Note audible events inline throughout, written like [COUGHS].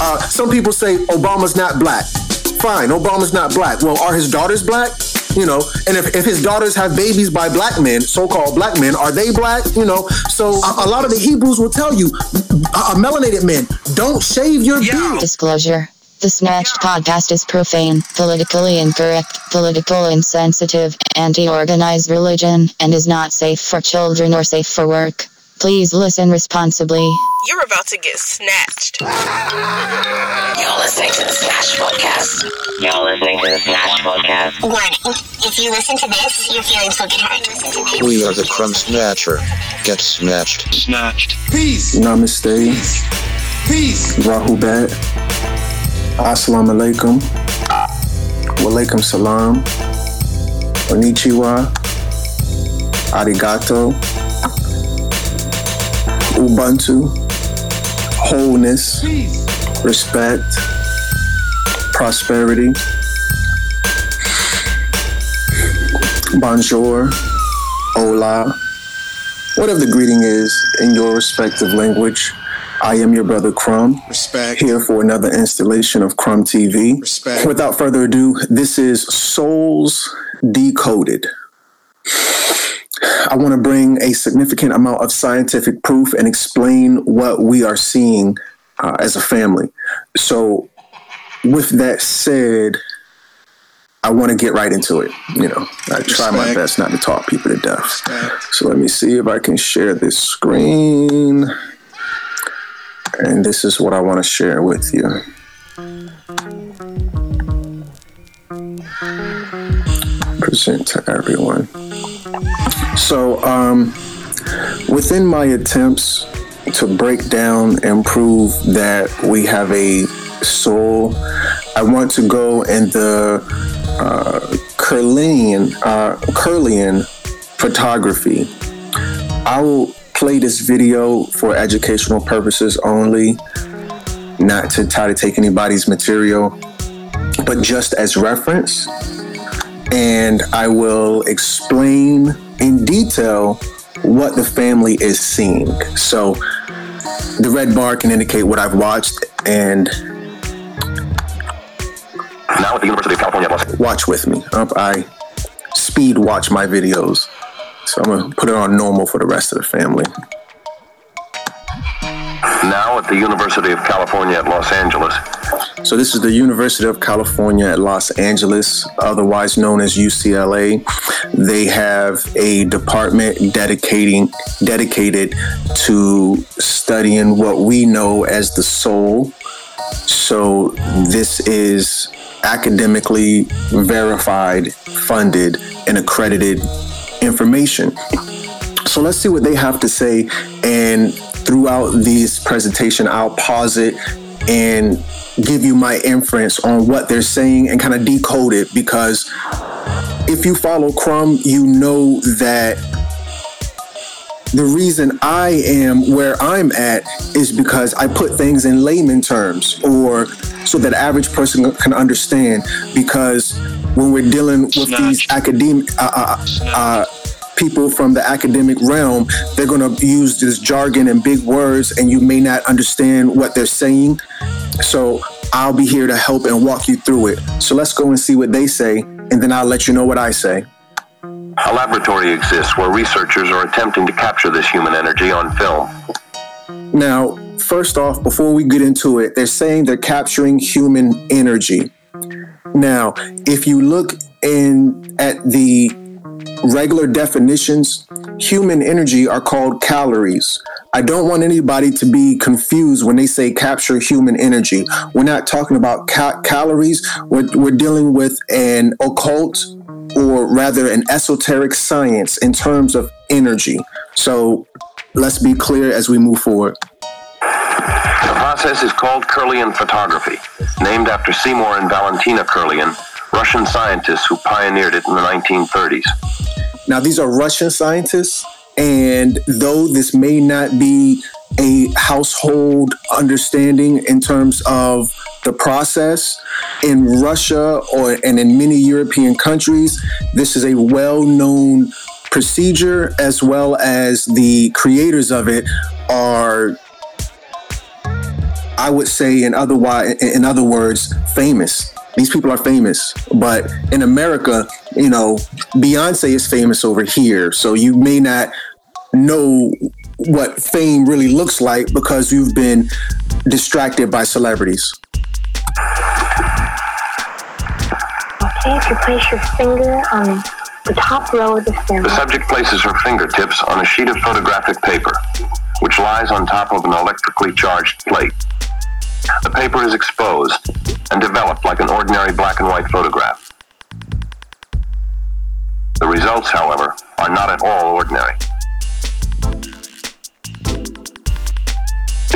Uh, some people say Obama's not black. Fine, Obama's not black. Well, are his daughters black? You know, and if, if his daughters have babies by black men, so-called black men, are they black? You know, so a, a lot of the Hebrews will tell you, uh, melanated men, don't shave your yeah. beard. Disclosure. The Snatched podcast is profane, politically incorrect, political insensitive, anti-organized religion, and is not safe for children or safe for work. Please listen responsibly. You're about to get snatched. You're listening to the Snatched Podcast. You're listening to the Snatched Podcast. Warning. If you listen to this, your feelings will get hurt. We are the Crumb Snatcher. Get snatched. Snatched. Peace. Namaste. Peace. Peace. Rahubat. Assalamu alaikum. Walaikum salam. Konnichiwa. Arigato. Ubuntu. Wholeness. Respect. Prosperity. Bonjour. Hola. Whatever the greeting is in your respective language. I am your brother Crumb. Respect. Here for another installation of Crumb TV. Respect. Without further ado, this is Souls Decoded. I want to bring a significant amount of scientific proof and explain what we are seeing uh, as a family. So, with that said, I want to get right into it. You know, I try my best not to talk people to death. So let me see if I can share this screen. And this is what I want to share with you. Present to everyone. So, um, within my attempts to break down and prove that we have a soul, I want to go in the uh, Kirlian, uh, Kirlian photography. I will play this video for educational purposes only, not to try to take anybody's material, but just as reference. And I will explain in detail what the family is seeing. So the red bar can indicate what I've watched and now at the University of California, watch with me. I speed watch my videos. So I'm gonna put it on normal for the rest of the family. Now at the University of California at Los Angeles. So this is the University of California at Los Angeles, otherwise known as UCLA. They have a department dedicating dedicated to studying what we know as the soul. So this is academically verified, funded, and accredited information. So let's see what they have to say. And throughout this presentation, I'll pause it and give you my inference on what they're saying and kind of decode it because if you follow Crumb, you know that the reason I am where I'm at is because I put things in layman terms or so that average person can understand because when we're dealing with these academic uh, uh, uh, people from the academic realm, they're going to use this jargon and big words, and you may not understand what they're saying. So I'll be here to help and walk you through it. So let's go and see what they say, and then I'll let you know what I say. A laboratory exists where researchers are attempting to capture this human energy on film. Now, first off, before we get into it, they're saying they're capturing human energy. Now, if you look in at the regular definitions, human energy are called calories. I don't want anybody to be confused when they say capture human energy. We're not talking about ca- calories. We're, we're dealing with an occult or rather an esoteric science in terms of energy. So let's be clear as we move forward. The process is called Kirlian photography, named after Semyon and Valentina Kirlian, Russian scientists who pioneered it in the 1930s. Now, these are Russian scientists, and though this may not be a household understanding in terms of the process in Russia or and in many European countries, this is a well-known procedure as well as the creators of it are I would say, in other in other words, famous. These people are famous, but in America, you know, Beyonce is famous over here, so you may not know what fame really looks like because you've been distracted by celebrities. Okay, if you place your finger on the top row of the film. The subject places her fingertips on a sheet of photographic paper, which lies on top of an electrically charged plate. The paper is exposed and developed like an ordinary black and white photograph. The results, however, are not at all ordinary.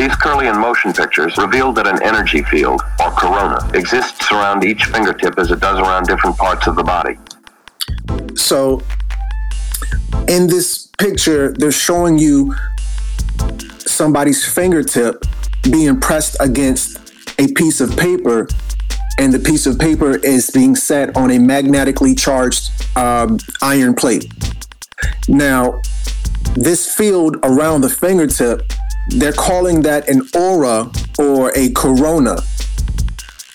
These Kirlian motion pictures revealed that an energy field, or corona, exists around each fingertip as it does around different parts of the body. So, in this picture, they're showing you somebody's fingertip being pressed against a piece of paper, and the piece of paper is being set on a magnetically charged um, iron plate. Now, this field around the fingertip they're calling that an aura or a corona.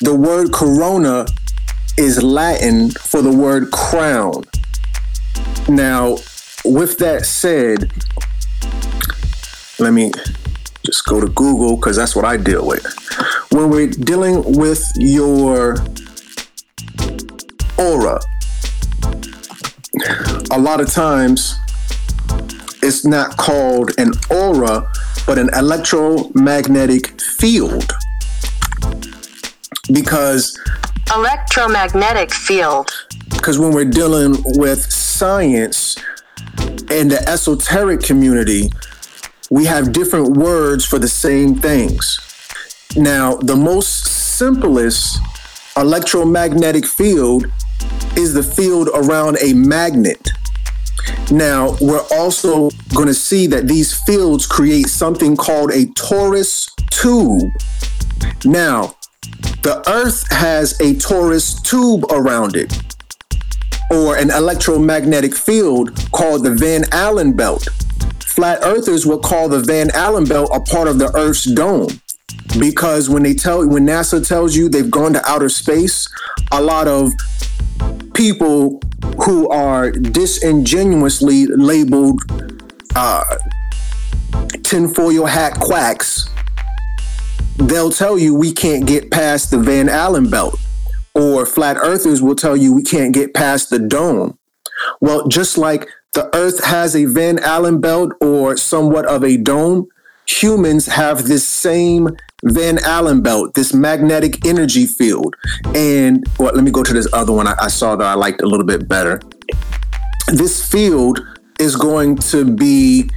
The word corona is Latin for the word crown. Now, with that said, let me just go to Google because that's what I deal with. When we're dealing with your aura, a lot of times it's not called an aura, but an electromagnetic field. Because electromagnetic field. Because when we're dealing with science and the esoteric community, we have different words for the same things. Now, the most simplest electromagnetic field is the field around a magnet. Now, we're also going to see that these fields create something called a torus tube. Now, the Earth has a torus tube around it, or an electromagnetic field called the Van Allen belt. Flat earthers will call the Van Allen belt a part of the Earth's dome because when they tell when NASA tells you they've gone to outer space, a lot of people who are disingenuously labeled uh, tinfoil hat quacks, they'll tell you we can't get past the Van Allen belt. Or flat earthers will tell you we can't get past the dome. Well, just like the earth has a Van Allen belt or somewhat of a dome, humans have this same Van Allen belt, this magnetic energy field. And well, let me go to this other one I, I saw that I liked a little bit better. This field is going to be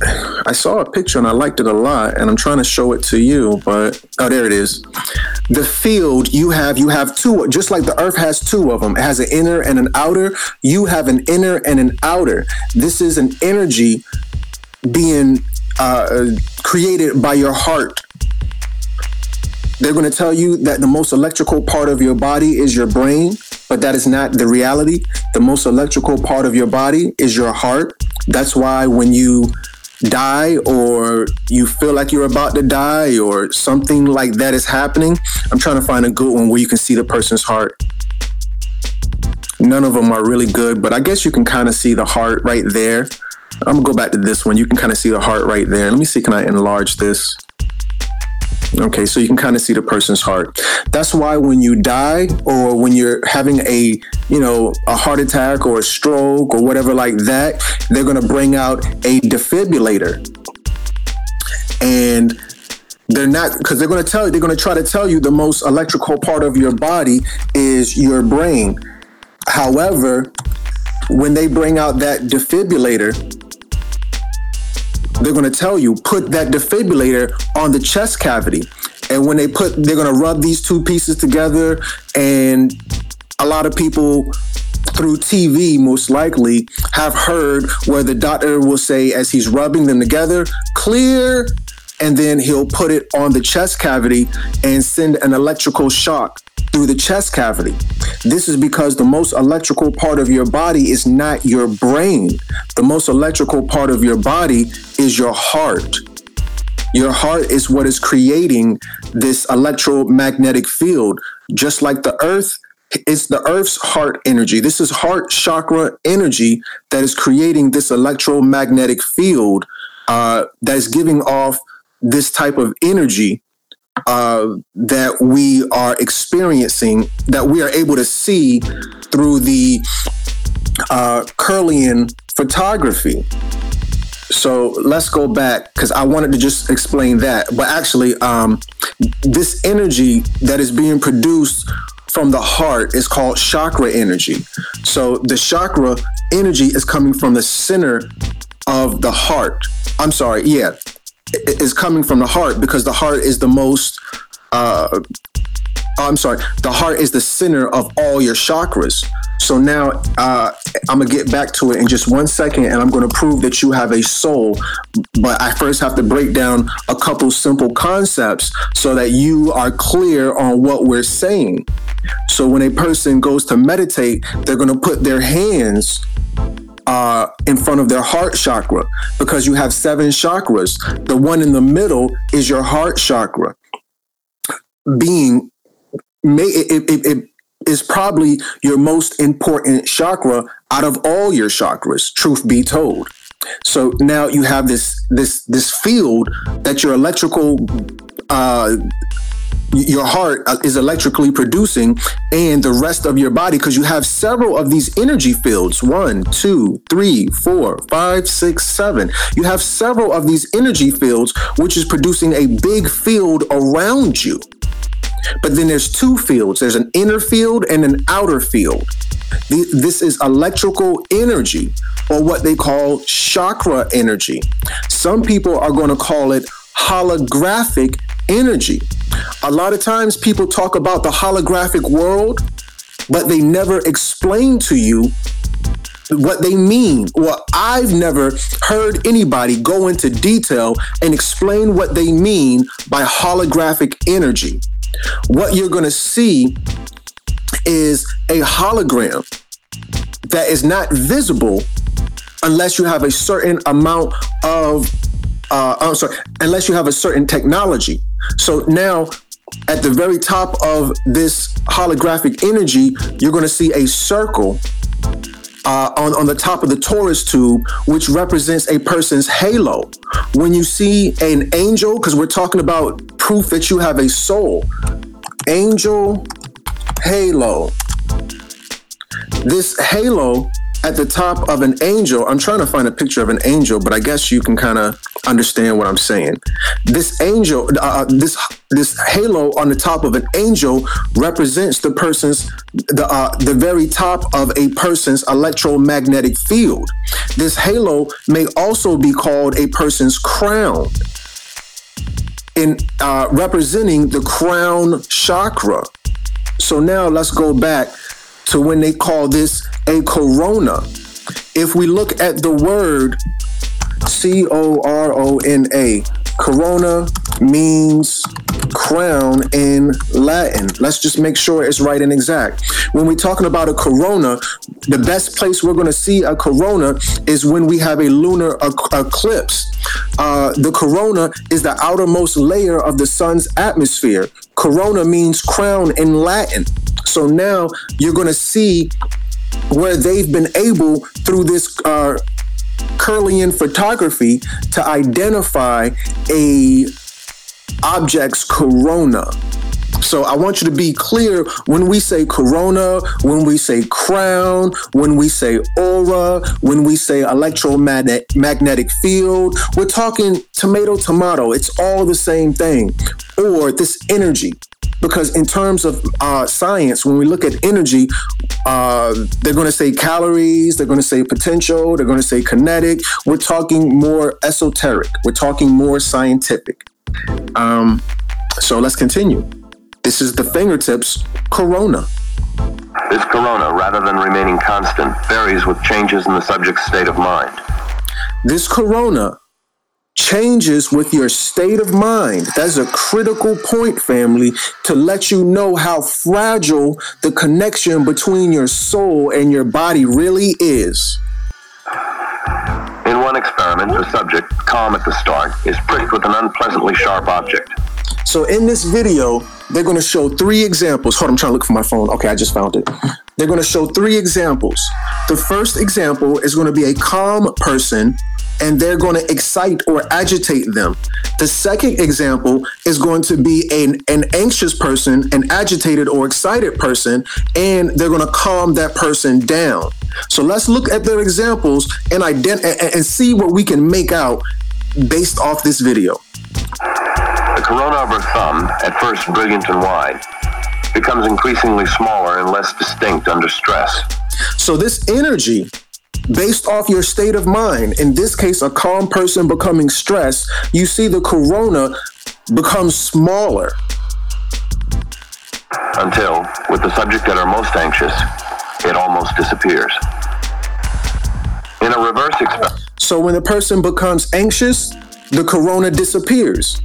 I saw a picture and I liked it a lot, and I'm trying to show it to you, but oh, there it is. The field you have, you have two, just like the Earth has two of them. It has an inner and an outer. You have an inner and an outer. This is an energy being uh, created by your heart. They're going to tell you that the most electrical part of your body is your brain, but that is not the reality. The most electrical part of your body is your heart. That's why when you die or you feel like you're about to die or something like that is happening, I'm trying to find a good one where you can see the person's heart. None of them are really good, but I guess you can kind of see the heart right there. I'm gonna go back to this one. You can kind of see the heart right there. Let me see, can I enlarge this? Okay, so you can kind of see the person's heart. That's why when you die or when you're having a, you know, a heart attack or a stroke or whatever like that, they're going to bring out a defibrillator. And they're not because they're going to tell you they're going to try to tell you the most electrical part of your body is your brain. However, when they bring out that defibrillator, they're going to tell you put that defibrillator on the chest cavity. And when they put, they're going to rub these two pieces together. And a lot of people through TV, most likely, have heard where the doctor will say, as he's rubbing them together, clear. And then he'll put it on the chest cavity and send an electrical shock through the chest cavity. This is because the most electrical part of your body is not your brain. The most electrical part of your body is your heart. Your heart is what is creating this electromagnetic field, just like the earth. It's the earth's heart energy. This is heart chakra energy that is creating this electromagnetic field uh, that is giving off this type of energy uh, that we are experiencing, that we are able to see through the uh, Kirlian photography. So let's go back because I wanted to just explain that. But actually, um, this energy that is being produced from the heart is called chakra energy. So the chakra energy is coming from the center of the heart. I'm sorry, yeah, is coming from the heart because the heart is the most uh, I'm sorry, the heart is the center of all your chakras. So now uh, I'm gonna get back to it in just one second, and I'm gonna prove that you have a soul. But I first have to break down a couple simple concepts so that you are clear on what we're saying. So when a person goes to meditate, they're gonna put their hands uh, in front of their heart chakra because you have seven chakras. The one in the middle is your heart chakra. Being may it, it, it is probably your most important chakra out of all your chakras truth be told so now you have this this this field that your electrical uh your heart uh, is electrically producing and the rest of your body because you have several of these energy fields one two three four five six seven you have several of these energy fields which is producing a big field around you but then there's two fields there's an inner field and an outer field. This is electrical energy, or what they call chakra energy. Some people are going to call it holographic energy. A lot of times people talk about the holographic world, but they never explain to you what they mean. Well, I've never heard anybody go into detail and explain what they mean by holographic energy what you're going to see is a hologram that is not visible unless you have a certain amount of uh, I'm sorry, unless you have a certain technology. So now at the very top of this holographic energy, you're going to see a circle uh, on, on the top of the torus tube, which represents a person's halo. When you see an angel, because we're talking about proof that you have a soul, angel halo. This halo at the top of an angel, I'm trying to find a picture of an angel, but I guess you can kind of understand what I'm saying. This angel, uh, uh, this this halo on the top of an angel represents the person's the uh, the very top of a person's electromagnetic field. This halo may also be called a person's crown. In uh, representing the crown chakra. So now let's go back to when they call this a corona. If we look at the word C O R O N A, corona means crown in Latin. Let's just make sure it's right and exact. When we're talking about a corona, the best place we're going to see a corona is when we have a lunar eclipse. Uh, the corona is the outermost layer of the sun's atmosphere. Corona means crown in Latin. So now you're going to see where they've been able through this uh, Kirlian photography to identify a object's corona. So I want you to be clear when we say corona, when we say crown, when we say aura, when we say electromagnetic field, we're talking tomato tomato. It's all the same thing. Or this energy because in terms of uh, science, when we look at energy, uh, they're going to say calories, they're going to say potential, they're going to say kinetic. We're talking more esoteric. We're talking more scientific. Um, so let's continue. This is the fingertips corona. This corona, rather than remaining constant, varies with changes in the subject's state of mind. This corona changes with your state of mind. That's a critical point, family, to let you know how fragile the connection between your soul and your body really is. In one experiment, the subject, calm at the start, is pricked with an unpleasantly sharp object. So in this video, they're going to show three examples. Hold on, I'm trying to look for my phone. Okay, I just found it. They're going to show three examples. The first example is going to be a calm person and they're going to excite or agitate them. The second example is going to be an, an anxious person, an agitated or excited person, and they're going to calm that person down. So let's look at their examples and ident- and, and see what we can make out based off this video. The corona of her thumb, at first brilliant and wide, becomes increasingly smaller and less distinct under stress. So this energy based off your state of mind. In this case, a calm person becoming stressed, you see the corona becomes smaller. Until, with the subject that are most anxious, it almost disappears. In a reverse experiment, So when the person becomes anxious, the corona disappears.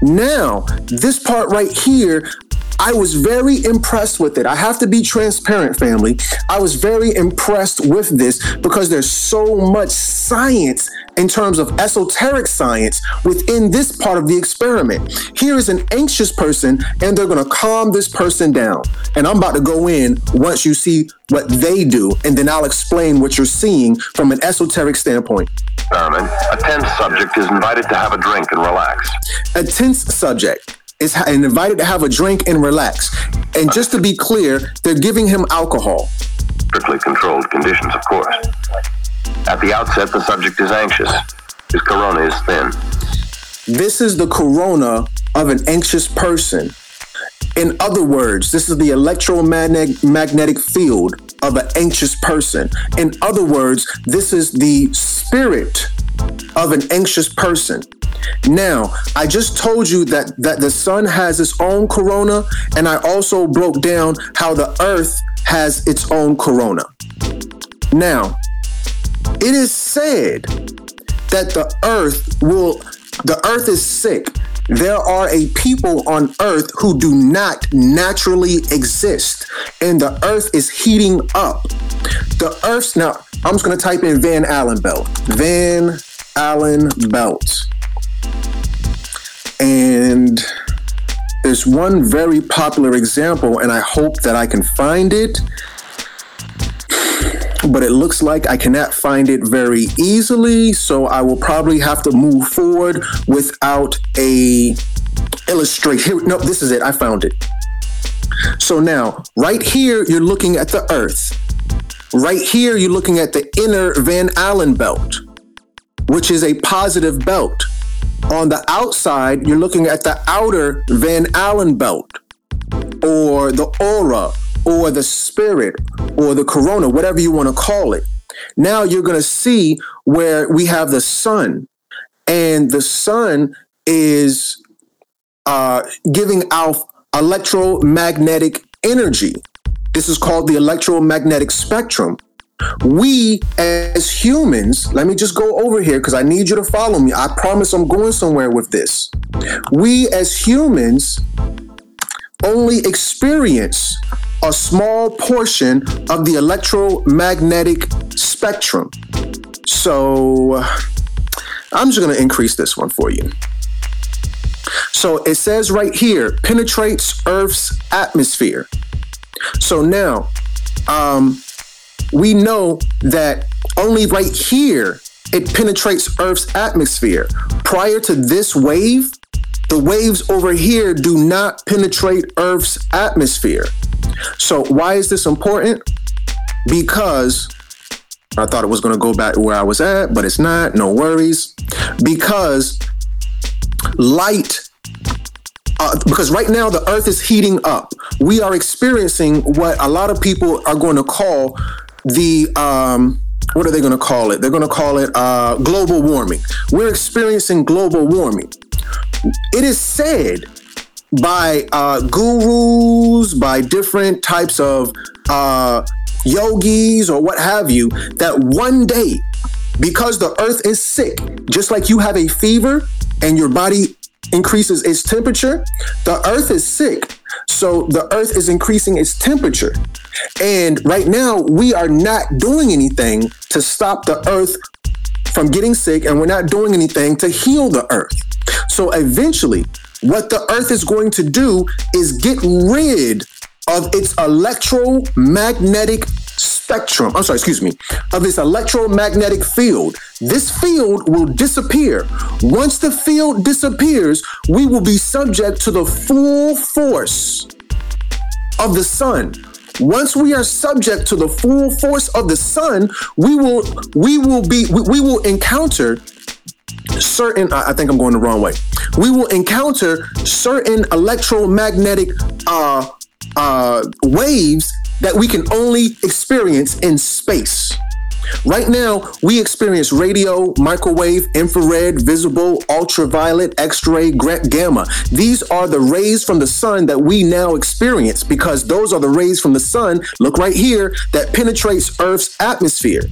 Now, this part right here, I was very impressed with it. I have to be transparent, family. I was very impressed with this because there's so much science in terms of esoteric science within this part of the experiment. Here is an anxious person, and they're going to calm this person down. And I'm about to go in once you see what they do, and then I'll explain what you're seeing from an esoteric standpoint. experiment, a tense subject is invited to have a drink and relax. a tense subject is invited to have a drink and relax. And just to be clear, they're giving him alcohol. Strictly controlled conditions, of course. At the outset, the subject is anxious. His corona is thin. This is the corona of an anxious person. In other words, this is the electromagnetic magnetic field of an anxious person. In other words, this is the spirit of an anxious person. Now, I just told you that that the sun has its own corona and I also broke down how the earth has its own corona. Now, it is said that the earth will the earth is sick. There are a people on earth who do not naturally exist and the earth is heating up. The earth's now i'm just going to type in van allen belt. Van allen belt and there's one very popular example and i hope that i can find it but it looks like I cannot find it very easily, so I will probably have to move forward without a illustrate. Here, no, this is it. I found it. So now, right here, you're looking at the Earth. Right here, you're looking at the inner Van Allen belt, which is a positive belt. On the outside, you're looking at the outer Van Allen belt, or the aura, or the spirit, or the corona, whatever you want to call it. Now you're going to see where we have the sun, and the sun is uh, giving out electromagnetic energy. This is called the electromagnetic spectrum. We as humans, let me just go over here because I need you to follow me. I promise I'm going somewhere with this. We as humans only experience a small portion of the electromagnetic spectrum. So I'm just going to increase this one for you. So it says right here penetrates Earth's atmosphere. So now um, we know that only right here it penetrates Earth's atmosphere. Prior to this wave, the waves over here do not penetrate Earth's atmosphere. So, why is this important? Because I thought it was going to go back to where I was at, but it's not. No worries. Because light uh, because right now the earth is heating up. We are experiencing what a lot of people are going to call the um, what are they going to call it? They're going to call it uh, global warming. We're experiencing global warming. It is said by uh, gurus, by different types of uh, yogis or what have you, that one day, because the earth is sick, just like you have a fever and your body increases its temperature, the earth is sick. So the earth is increasing its temperature. And right now, we are not doing anything to stop the earth from getting sick and we're not doing anything to heal the earth. So eventually, what the earth is going to do is get rid of its electromagnetic spectrum. I'm sorry, excuse me, of its electromagnetic field. This field will disappear. Once the field disappears, we will be subject to the full force of the sun. Once we are subject to the full force of the sun, we will we will be we, we will encounter certain I think I'm going the wrong way. We will encounter certain electromagnetic uh uh waves that we can only experience in space. Right now, we experience radio, microwave, infrared, visible, ultraviolet, X ray, gamma. These are the rays from the sun that we now experience because those are the rays from the sun, look right here, that penetrates Earth's atmosphere.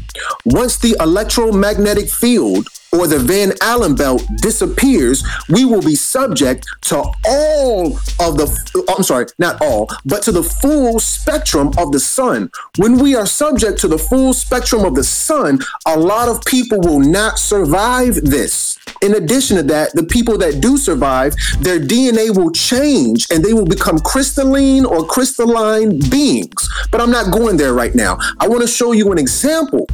Once the electromagnetic field or the Van Allen belt disappears, we will be subject to all of the, oh, I'm sorry, not all, but to the full spectrum of the sun. When we are subject to the full spectrum of the sun, a lot of people will not survive this. In addition to that, the people that do survive, their DNA will change and they will become crystalline or crystalline beings. But I'm not going there right now. I want to show you an example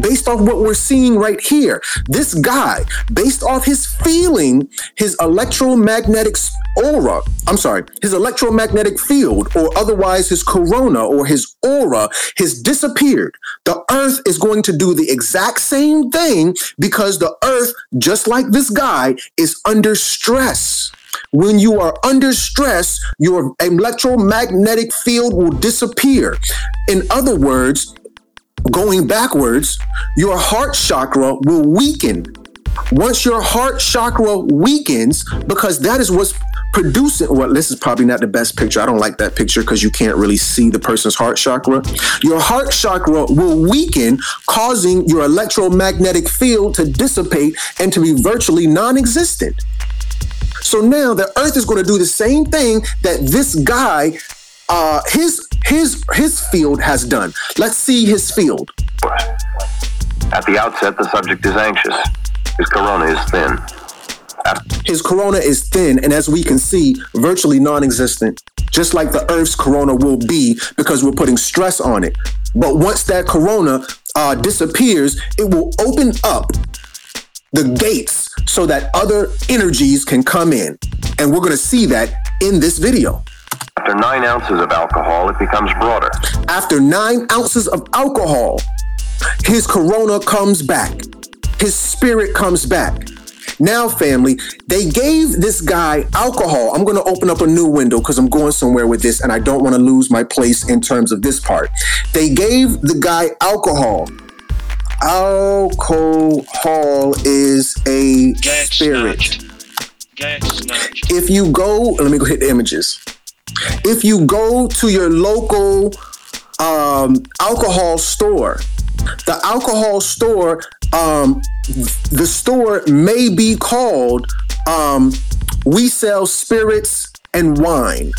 based off what we're seeing right here. This guy, based off his feeling, his electromagnetic aura, I'm sorry, his electromagnetic field, or otherwise his corona or his aura, has disappeared. The earth is going to do the exact same thing because the earth, just like this guy, is under stress. When you are under stress, your electromagnetic field will disappear. In other words, going backwards, your heart chakra will weaken. Once your heart chakra weakens, because that is what's producing well this is probably not the best picture. I don't like that picture because you can't really see the person's heart chakra. Your heart chakra will weaken causing your electromagnetic field to dissipate and to be virtually non-existent. So now the earth is going to do the same thing that this guy uh, his his his field has done. Let's see his field. At the outset, the subject is anxious. His corona is thin. His corona is thin, and as we can see, virtually non-existent. Just like the Earth's corona will be, because we're putting stress on it. But once that corona uh, disappears, it will open up the gates so that other energies can come in, and we're going to see that in this video. After nine ounces of alcohol, it becomes broader. After nine ounces of alcohol, his corona comes back. His spirit comes back. Now, family, they gave this guy alcohol. I'm going to open up a new window because I'm going somewhere with this and I don't want to lose my place in terms of this part. They gave the guy alcohol. Alcohol is a Get spirit. snatched. Get snatched. If you go, let me go hit the images. If you go to your local um, alcohol store, the alcohol store, um, the store may be called um, We Sell Spirits and Wine.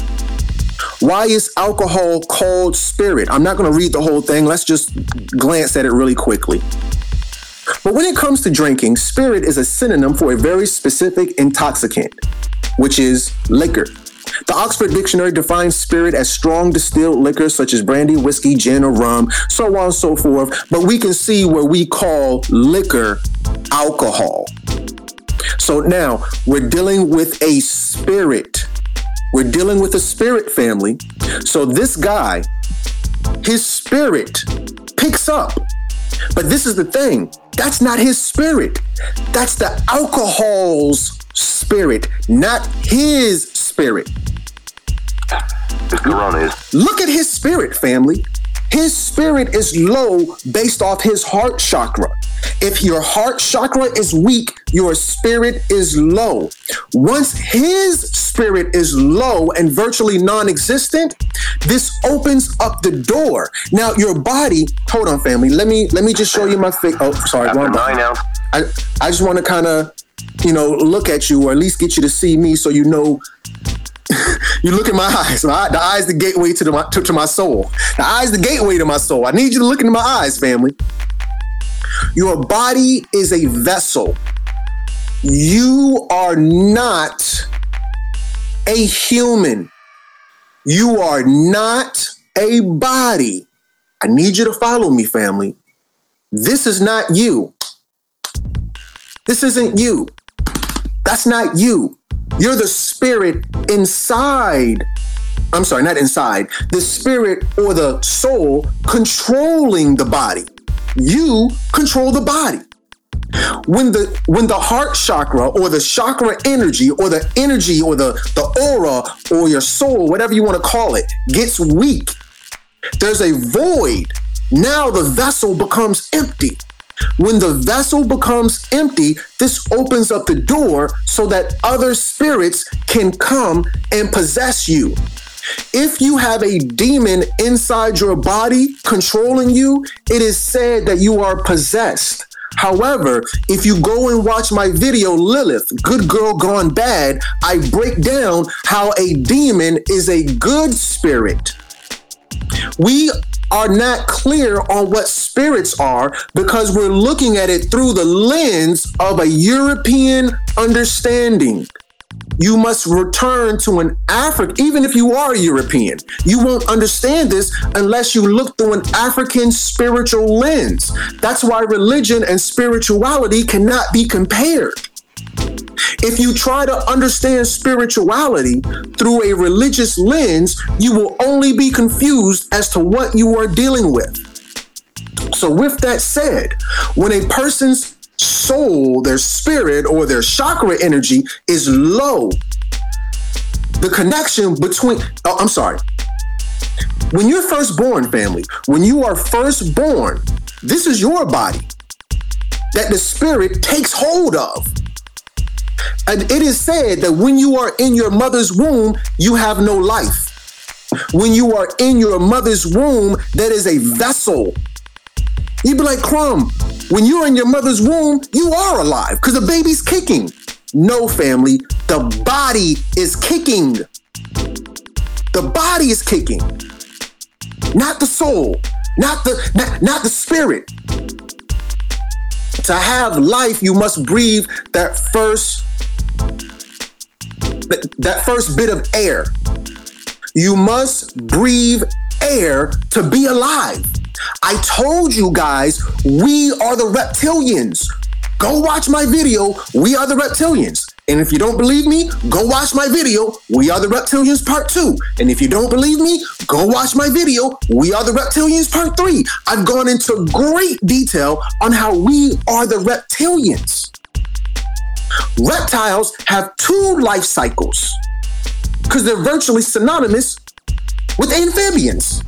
Why is alcohol called spirit? I'm not going to read the whole thing. Let's just glance at it really quickly. But when it comes to drinking, spirit is a synonym for a very specific intoxicant, which is liquor. The Oxford Dictionary defines spirit as strong distilled liquor such as brandy, whiskey, gin, or rum, so on and so forth. But we can see where we call liquor alcohol. So now we're dealing with a spirit. We're dealing with a spirit family. So this guy, his spirit picks up. But this is the thing that's not his spirit. That's the alcohol's spirit, not his spirit. His corona is Look at his spirit, family. His spirit is low based off his heart chakra. If your heart chakra is weak, your spirit is low. Once his spirit is low and virtually non existent, this opens up the door. Now, your body, hold on, family. Let me let me just show you my face. Oh, sorry, after nine. I, I just want to kind of, you know, look at you or at least get you to see me so you know [LAUGHS] you look in my eyes. My, the eyes the gateway to, the, my, to, to my soul. The eyes the gateway to my soul. I need you to look into my eyes, family. Your body is a vessel. You are not a human. You are not a body. I need you to follow me, family. This is not you. This isn't you. That's not you. You're the spirit inside. I'm sorry, not inside. The spirit or the soul controlling the body. You control the body. When the when the heart chakra or the chakra energy or the energy or the, the aura or your soul, whatever you want to call it, gets weak, there's a void. Now the vessel becomes empty. When the vessel becomes empty, this opens up the door so that other spirits can come and possess you. If you have a demon inside your body controlling you, it is said that you are possessed. However, if you go and watch my video, Lilith, Good Girl Gone Bad, I break down how a demon is a good spirit. We are not clear on what spirits are because we're looking at it through the lens of a European understanding. You must return to an African, even if you are European, you won't understand this unless you look through an African spiritual lens. That's why religion and spirituality cannot be compared. If you try to understand spirituality through a religious lens, you will only be confused as to what you are dealing with. So, with that said, when a person's soul, their spirit, or their chakra energy is low, the connection between, oh, I'm sorry. When you're first born, family, when you are first born, this is your body that the spirit takes hold of. And it is said that when you are in your mother's womb, you have no life. When you are in your mother's womb, that is a vessel. You'd be like, Crumb, when you're in your mother's womb, you are alive because the baby's kicking. No, family, the body is kicking. The body is kicking, not the soul, not the not, not the spirit. To have life, you must breathe that first that first bit of air. You must breathe air to be alive. I told you guys, we are the reptilians. Go watch my video, We Are the Reptilians. And if you don't believe me, go watch my video, We Are the Reptilians Part 2. And if you don't believe me, go watch my video, We Are the Reptilians Part 3. I've gone into great detail on how we are the reptilians. Reptiles have two life cycles because they're virtually synonymous with amphibians.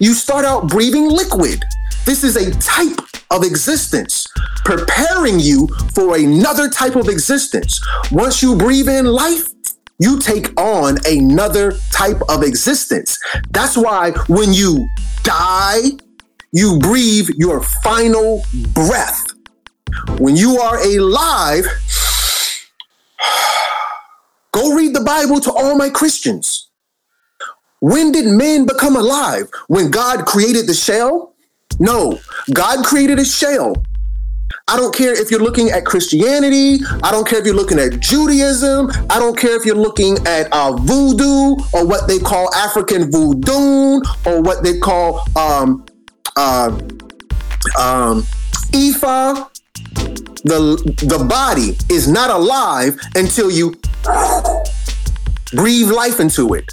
You start out breathing liquid. This is a type of existence, preparing you for another type of existence. Once you breathe in life, you take on another type of existence. That's why when you die, you breathe your final breath. When you are alive, [SIGHS] go read the Bible to all my Christians. When did men become alive? When God created the shell? No, God created a shell. I don't care if you're looking at Christianity. I don't care if you're looking at Judaism. I don't care if you're looking at uh, voodoo or what they call African voodoo or what they call um, uh, um, Ifa the the body is not alive until you breathe life into it.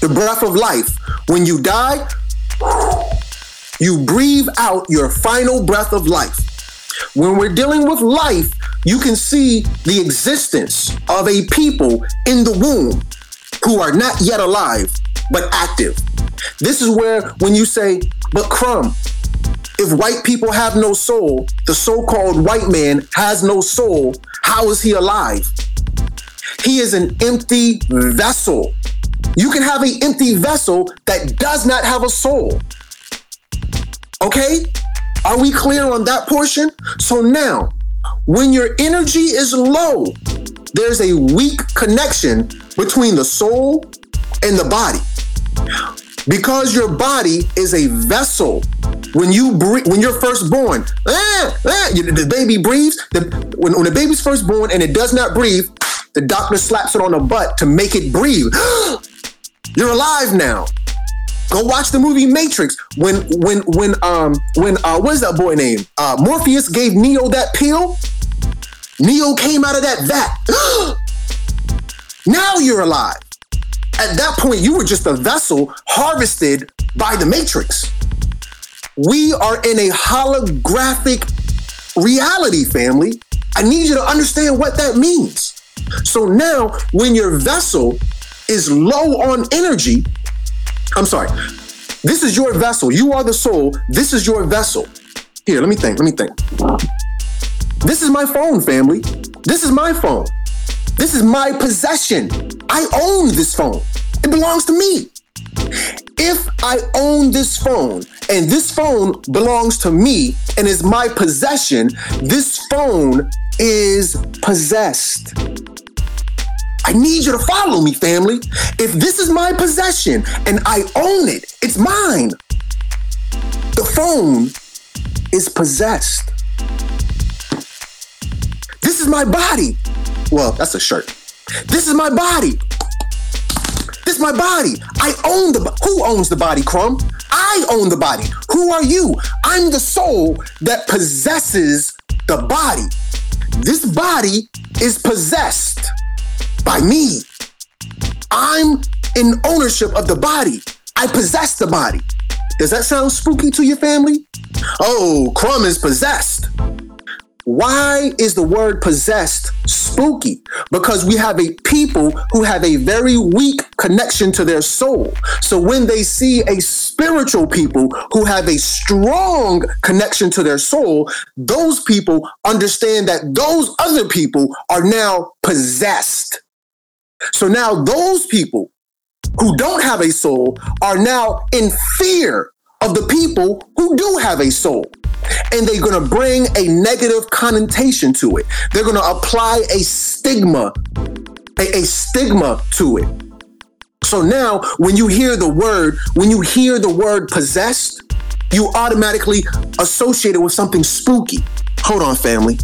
The breath of life. When you die, you breathe out your final breath of life. When we're dealing with life, you can see the existence of a people in the womb who are not yet alive, but active. This is where, when you say, but Crumb, if white people have no soul, the so called white man has no soul, how is he alive? He is an empty vessel. You can have an empty vessel that does not have a soul. Okay? Are we clear on that portion? So now, when your energy is low, there's a weak connection between the soul and the body. Because your body is a vessel when you bre- when you're first born, ah, ah, the baby breathes. The, when, when the baby's first born and it does not breathe, the doctor slaps it on the butt to make it breathe. [GASPS] you're alive now. Go watch the movie Matrix. When when when um when uh what's that boy name? Uh Morpheus gave Neo that pill. Neo came out of that vat. [GASPS] now you're alive. At that point, you were just a vessel harvested by the Matrix. We are in a holographic reality, family. I need you to understand what that means. So now, when your vessel is low on energy, I'm sorry, this is your vessel. You are the soul. This is your vessel. Here, let me think. Let me think. This is my phone, family. This is my phone. This is my possession. I own this phone. It belongs to me. If I own this phone and this phone belongs to me and is my possession, this phone is possessed. I need you to follow me, family. If this is my possession and I own it, it's mine. The phone is possessed. This is my body. Well, that's a shirt. This is my body. This is my body. I own the who owns the body, Crumb? I own the body. Who are you? I'm the soul that possesses the body. This body is possessed by me. I'm in ownership of the body. I possess the body. Does that sound spooky to your family? Oh, Crumb is possessed. Why is the word possessed spooky? Because we have a people who have a very weak connection to their soul. So when they see a spiritual people who have a strong connection to their soul, those people understand that those other people are now possessed. So now those people who don't have a soul are now in fear of the people who do have a soul. And they're going to bring a negative connotation to it. They're going to apply a stigma, a, a stigma to it. So now when you hear the word, when you hear the word possessed, you automatically associate it with something spooky. Hold on, family.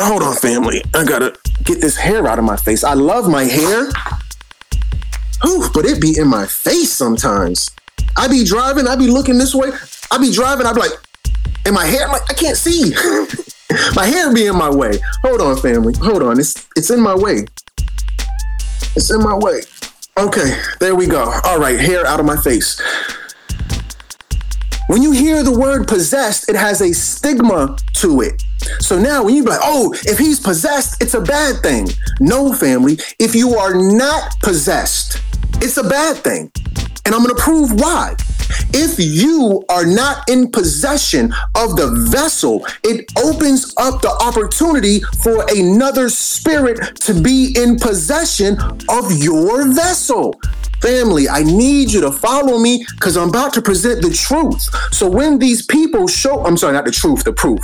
Hold on, family. I gotta get this hair out of my face. I love my hair. Whew, but it be in my face sometimes. I be driving, I be looking this way. I be driving, I be like, and my hair, I'm like, I can't see. [LAUGHS] my hair be in my way. Hold on, family. Hold on. It's it's in my way. It's in my way. Okay, there we go. All right, hair out of my face. When you hear the word possessed, it has a stigma to it. So now when you be like, oh, if he's possessed, it's a bad thing. No, family. If you are not possessed, it's a bad thing. And I'm gonna prove why. If you are not in possession of the vessel, it opens up the opportunity for another spirit to be in possession of your vessel. Family, I need you to follow me because I'm about to present the truth. So when these people show, I'm sorry, not the truth, the proof.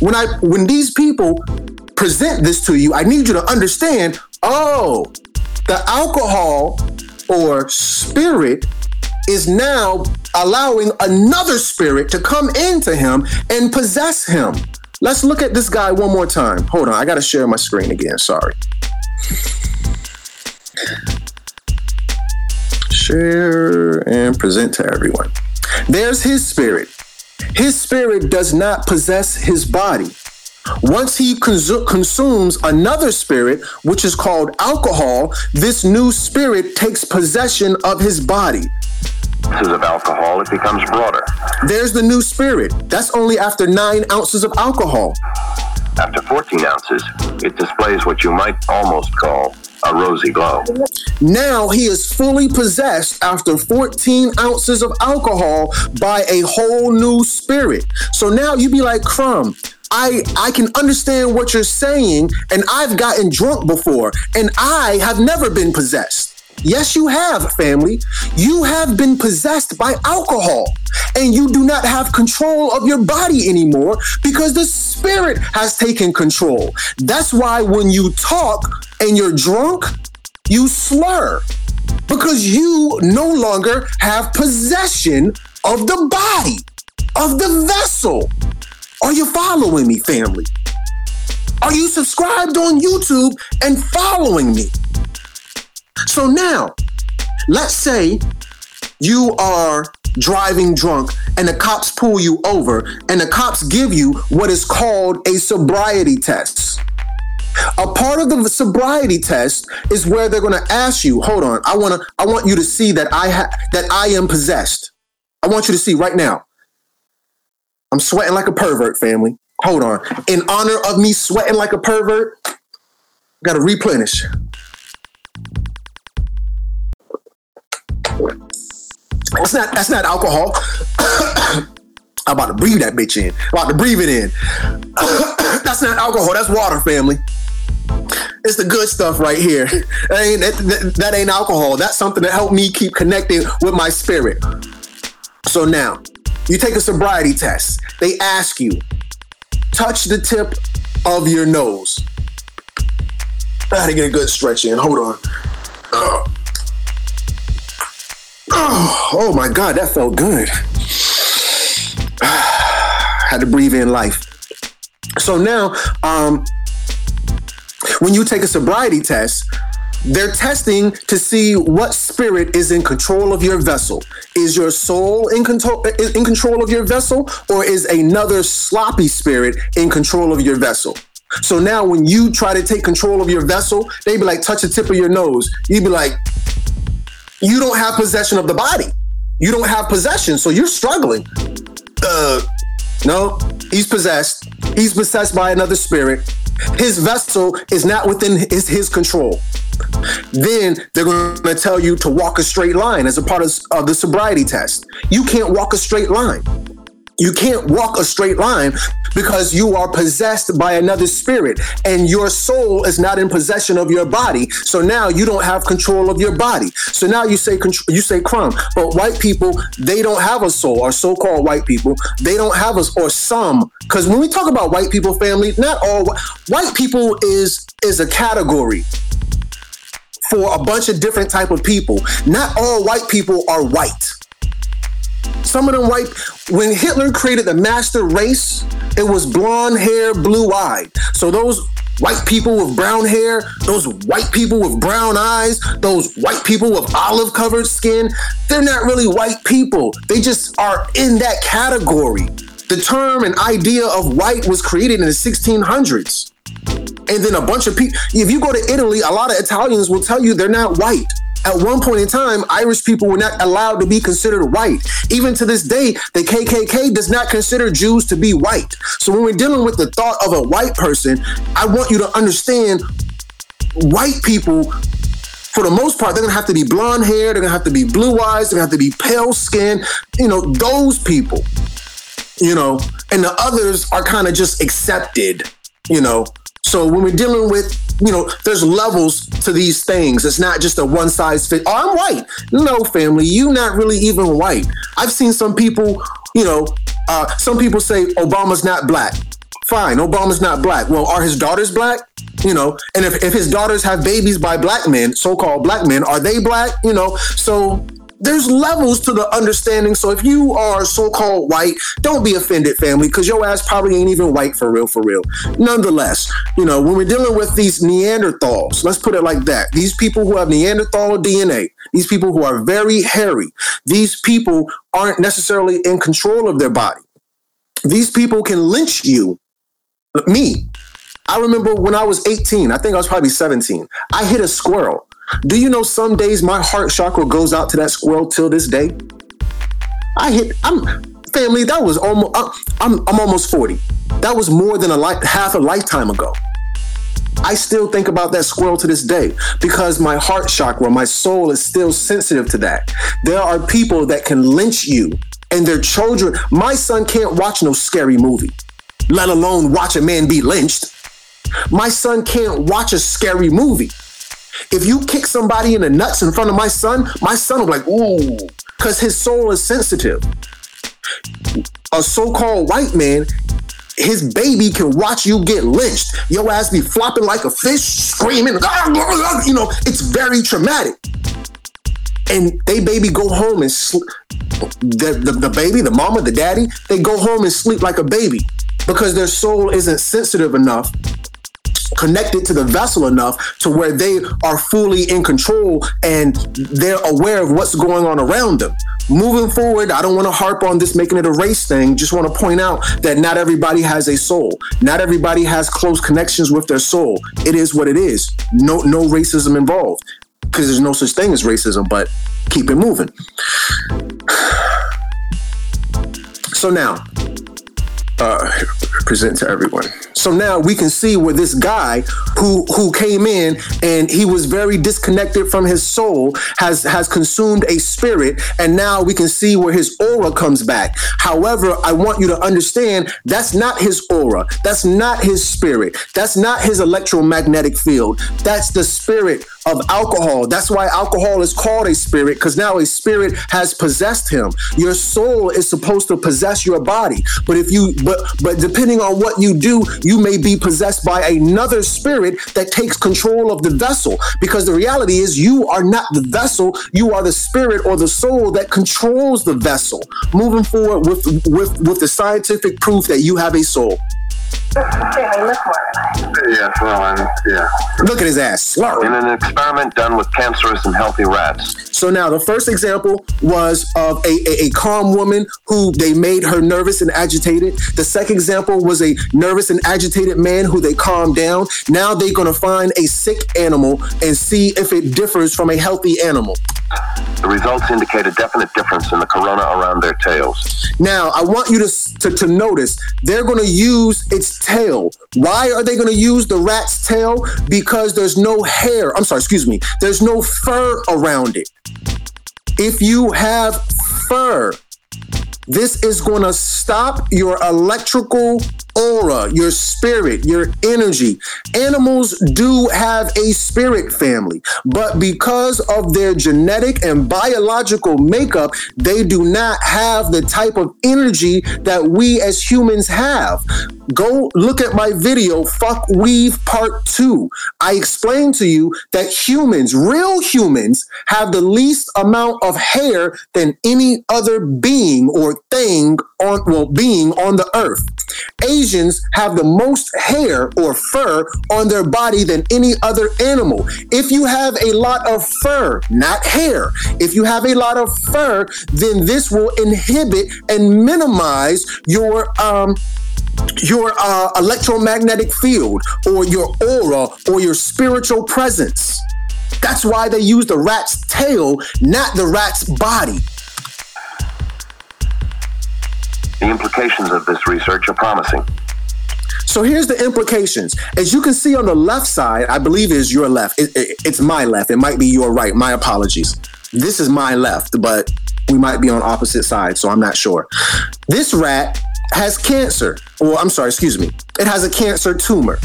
When I when these people present this to you, I need you to understand, oh, the alcohol or spirit is now allowing another spirit to come into him and possess him. Let's look at this guy one more time. Hold on, I got to share my screen again. Sorry. Share and present to everyone. There's his spirit. His spirit does not possess his body. Once he consu- consumes another spirit, which is called alcohol, this new spirit takes possession of his body. Ounces of alcohol, it becomes broader. There's the new spirit. That's only after nine ounces of alcohol. After 14 ounces, it displays what you might almost call a rosy glow. Now he is fully possessed after 14 ounces of alcohol by a whole new spirit. So now you be like, Crumb, I, I can understand what you're saying, and I've gotten drunk before, and I have never been possessed. Yes, you have, family. You have been possessed by alcohol, and you do not have control of your body anymore because the spirit has taken control. That's why when you talk and you're drunk, you slur because you no longer have possession of the body. of the vessel. Are you following me, family? Are you subscribed on YouTube and following me? So now, let's say you are driving drunk and the cops pull you over and the cops give you what is called a sobriety test. A part of the sobriety test is where they're going to ask you, hold on, I want to I want you to see that I ha- that I am possessed. I want you to see right now. I'm sweating like a pervert, family. Hold on. In honor of me sweating like a pervert, got to replenish. That's not that's not alcohol. [COUGHS] I'm about to breathe that bitch in. I'm about to breathe it in. [COUGHS] that's not alcohol. That's water, family. It's the good stuff right here. That ain't that, that, that ain't alcohol. That's something that helped me keep connected with my spirit. So now, you take a sobriety test. They ask you, touch the tip of your nose. I had to get a good stretch in. Hold on. Oh, oh my God, that felt good. [SIGHS] had to breathe in life. So now, um, when you take a sobriety test, they're testing to see what spirit is in control of your vessel. Is your soul in control in control of your vessel, or is another sloppy spirit in control of your vessel? So now, when you try to take control of your vessel, they be like, touch the tip of your nose. You'd be like, you don't have possession of the body. You don't have possession, so you're struggling. Uh, no, he's possessed. He's possessed by another spirit. His vessel is not within his, his control. Then they're going to tell you to walk a straight line as a part of, of the sobriety test. You can't walk a straight line. You can't walk a straight line because you are possessed by another spirit and your soul is not in possession of your body. So now you don't have control of your body. So now you say you say crumb. But white people, they don't have a soul, or so-called white people, they don't have us or some. Because when we talk about white people family, not all white people is is a category for a bunch of different type of people. Not all white people are white. Some of them white, when Hitler created the master race, it was blonde hair, blue eyed. So those white people with brown hair, those white people with brown eyes, those white people with olive covered skin, they're not really white people. They just are in that category. The term and idea of white was created in the 1600s. And then a bunch of people, if you go to Italy, a lot of Italians will tell you they're not white. At one point in time, Irish people were not allowed to be considered white. Even to this day, the KKK does not consider Jews to be white. So when we're dealing with the thought of a white person, I want you to understand white people for the most part, they're gonna have to be blonde hair, they're gonna have to be blue eyes, they're gonna have to be pale skin, you know, those people, you know, and the others are kind of just accepted, you know. So when we're dealing with, you know, there's levels to these things. It's not just a one size fit. Oh, I'm white. No, family, you not really even white. I've seen some people, you know, uh, some people say Obama's not black. Fine, Obama's not black. Well, are his daughters black? You know, and if, if his daughters have babies by black men, so-called black men, are they black? You know, so there's levels to the understanding. So if you are so-called white, don't be offended, family, because your ass probably ain't even white for real, for real. Nonetheless, you know, when we're dealing with these Neanderthals, let's put it like that. These people who have Neanderthal DNA, these people who are very hairy, these people aren't necessarily in control of their body. These people can lynch you. Me, I remember when I was 18, I think I was probably 17, I hit a squirrel. Do you know some days my heart chakra goes out to that squirrel till this day? I hit, I'm, family, that was almost, I'm, I'm almost 40. That was more than a life, half a lifetime ago. I still think about that squirrel to this day because my heart chakra, my soul is still sensitive to that. There are people that can lynch you and their children. My son can't watch no scary movie, let alone watch a man be lynched. My son can't watch a scary movie. If you kick somebody in the nuts in front of my son, my son will be like, ooh, because his soul is sensitive. A so-called white man, his baby can watch you get lynched. Your ass be flopping like a fish, screaming, ah, you know, it's very traumatic. And they baby go home and sleep. the, the, the baby, the mama, the daddy, they go home and sleep like a baby because their soul isn't sensitive enough connected to the vessel enough to where they are fully in control and they're aware of what's going on around them. Moving forward, I don't want to harp on this making it a race thing. Just want to point out that not everybody has a soul. Not everybody has close connections with their soul. It is what it is. No no racism involved because there's no such thing as racism, but keep it moving. [SIGHS] So now, uh, present to everyone. So now we can see where this guy who who came in and he was very disconnected from his soul has has consumed a spirit, and now we can see where his aura comes back. However, I want you to understand that's not his aura, that's not his spirit, that's not his electromagnetic field. That's the spirit of alcohol. That's why alcohol is called a spirit because now a spirit has possessed him. Your soul is supposed to possess your body, but if you but but depending on what you do, you may be possessed by another spirit that takes control of the vessel because the reality is you are not the vessel, you are the spirit or the soul that controls the vessel. Moving forward with with with the scientific proof that you have a soul. Yeah, well, I'm, yeah. Look at his ass slurring. In an experiment done with cancerous and healthy rats. So now the first example was of a, a, a, calm woman who they made her nervous and agitated. The second example was a nervous and agitated man who they calmed down. Now they're going to find a sick animal and see if it differs from a healthy animal. The results indicate a definite difference in the corona around their tails. Now, I want you to, to, to notice they're going to use its tail. Why are they going to use the rat's tail? Because there's no hair. I'm sorry, excuse me. There's no fur around it. If you have fur, this is going to stop your electrical aura, your spirit, your energy. Animals do have a spirit family, but because of their genetic and biological makeup, they do not have the type of energy that we as humans have. Go look at my video, Fuck Weave Part 2. I explained to you that humans, real humans, have the least amount of hair than any other being or thing on, well, being on the earth. Asians have the most hair or fur on their body than any other animal. If you have a lot of fur, not hair, if you have a lot of fur, then this will inhibit and minimize your um your uh, electromagnetic field or your aura or your spiritual presence. That's why they use the rat's tail, not the rat's body. The implications of this research are promising. So here's the implications. As you can see on the left side, I believe is your left. It, it, it's my left. It might be your right. My apologies. This is my left, but we might be on opposite sides, so I'm not sure. This rat has cancer. Well, I'm sorry, excuse me. It has a cancer tumor.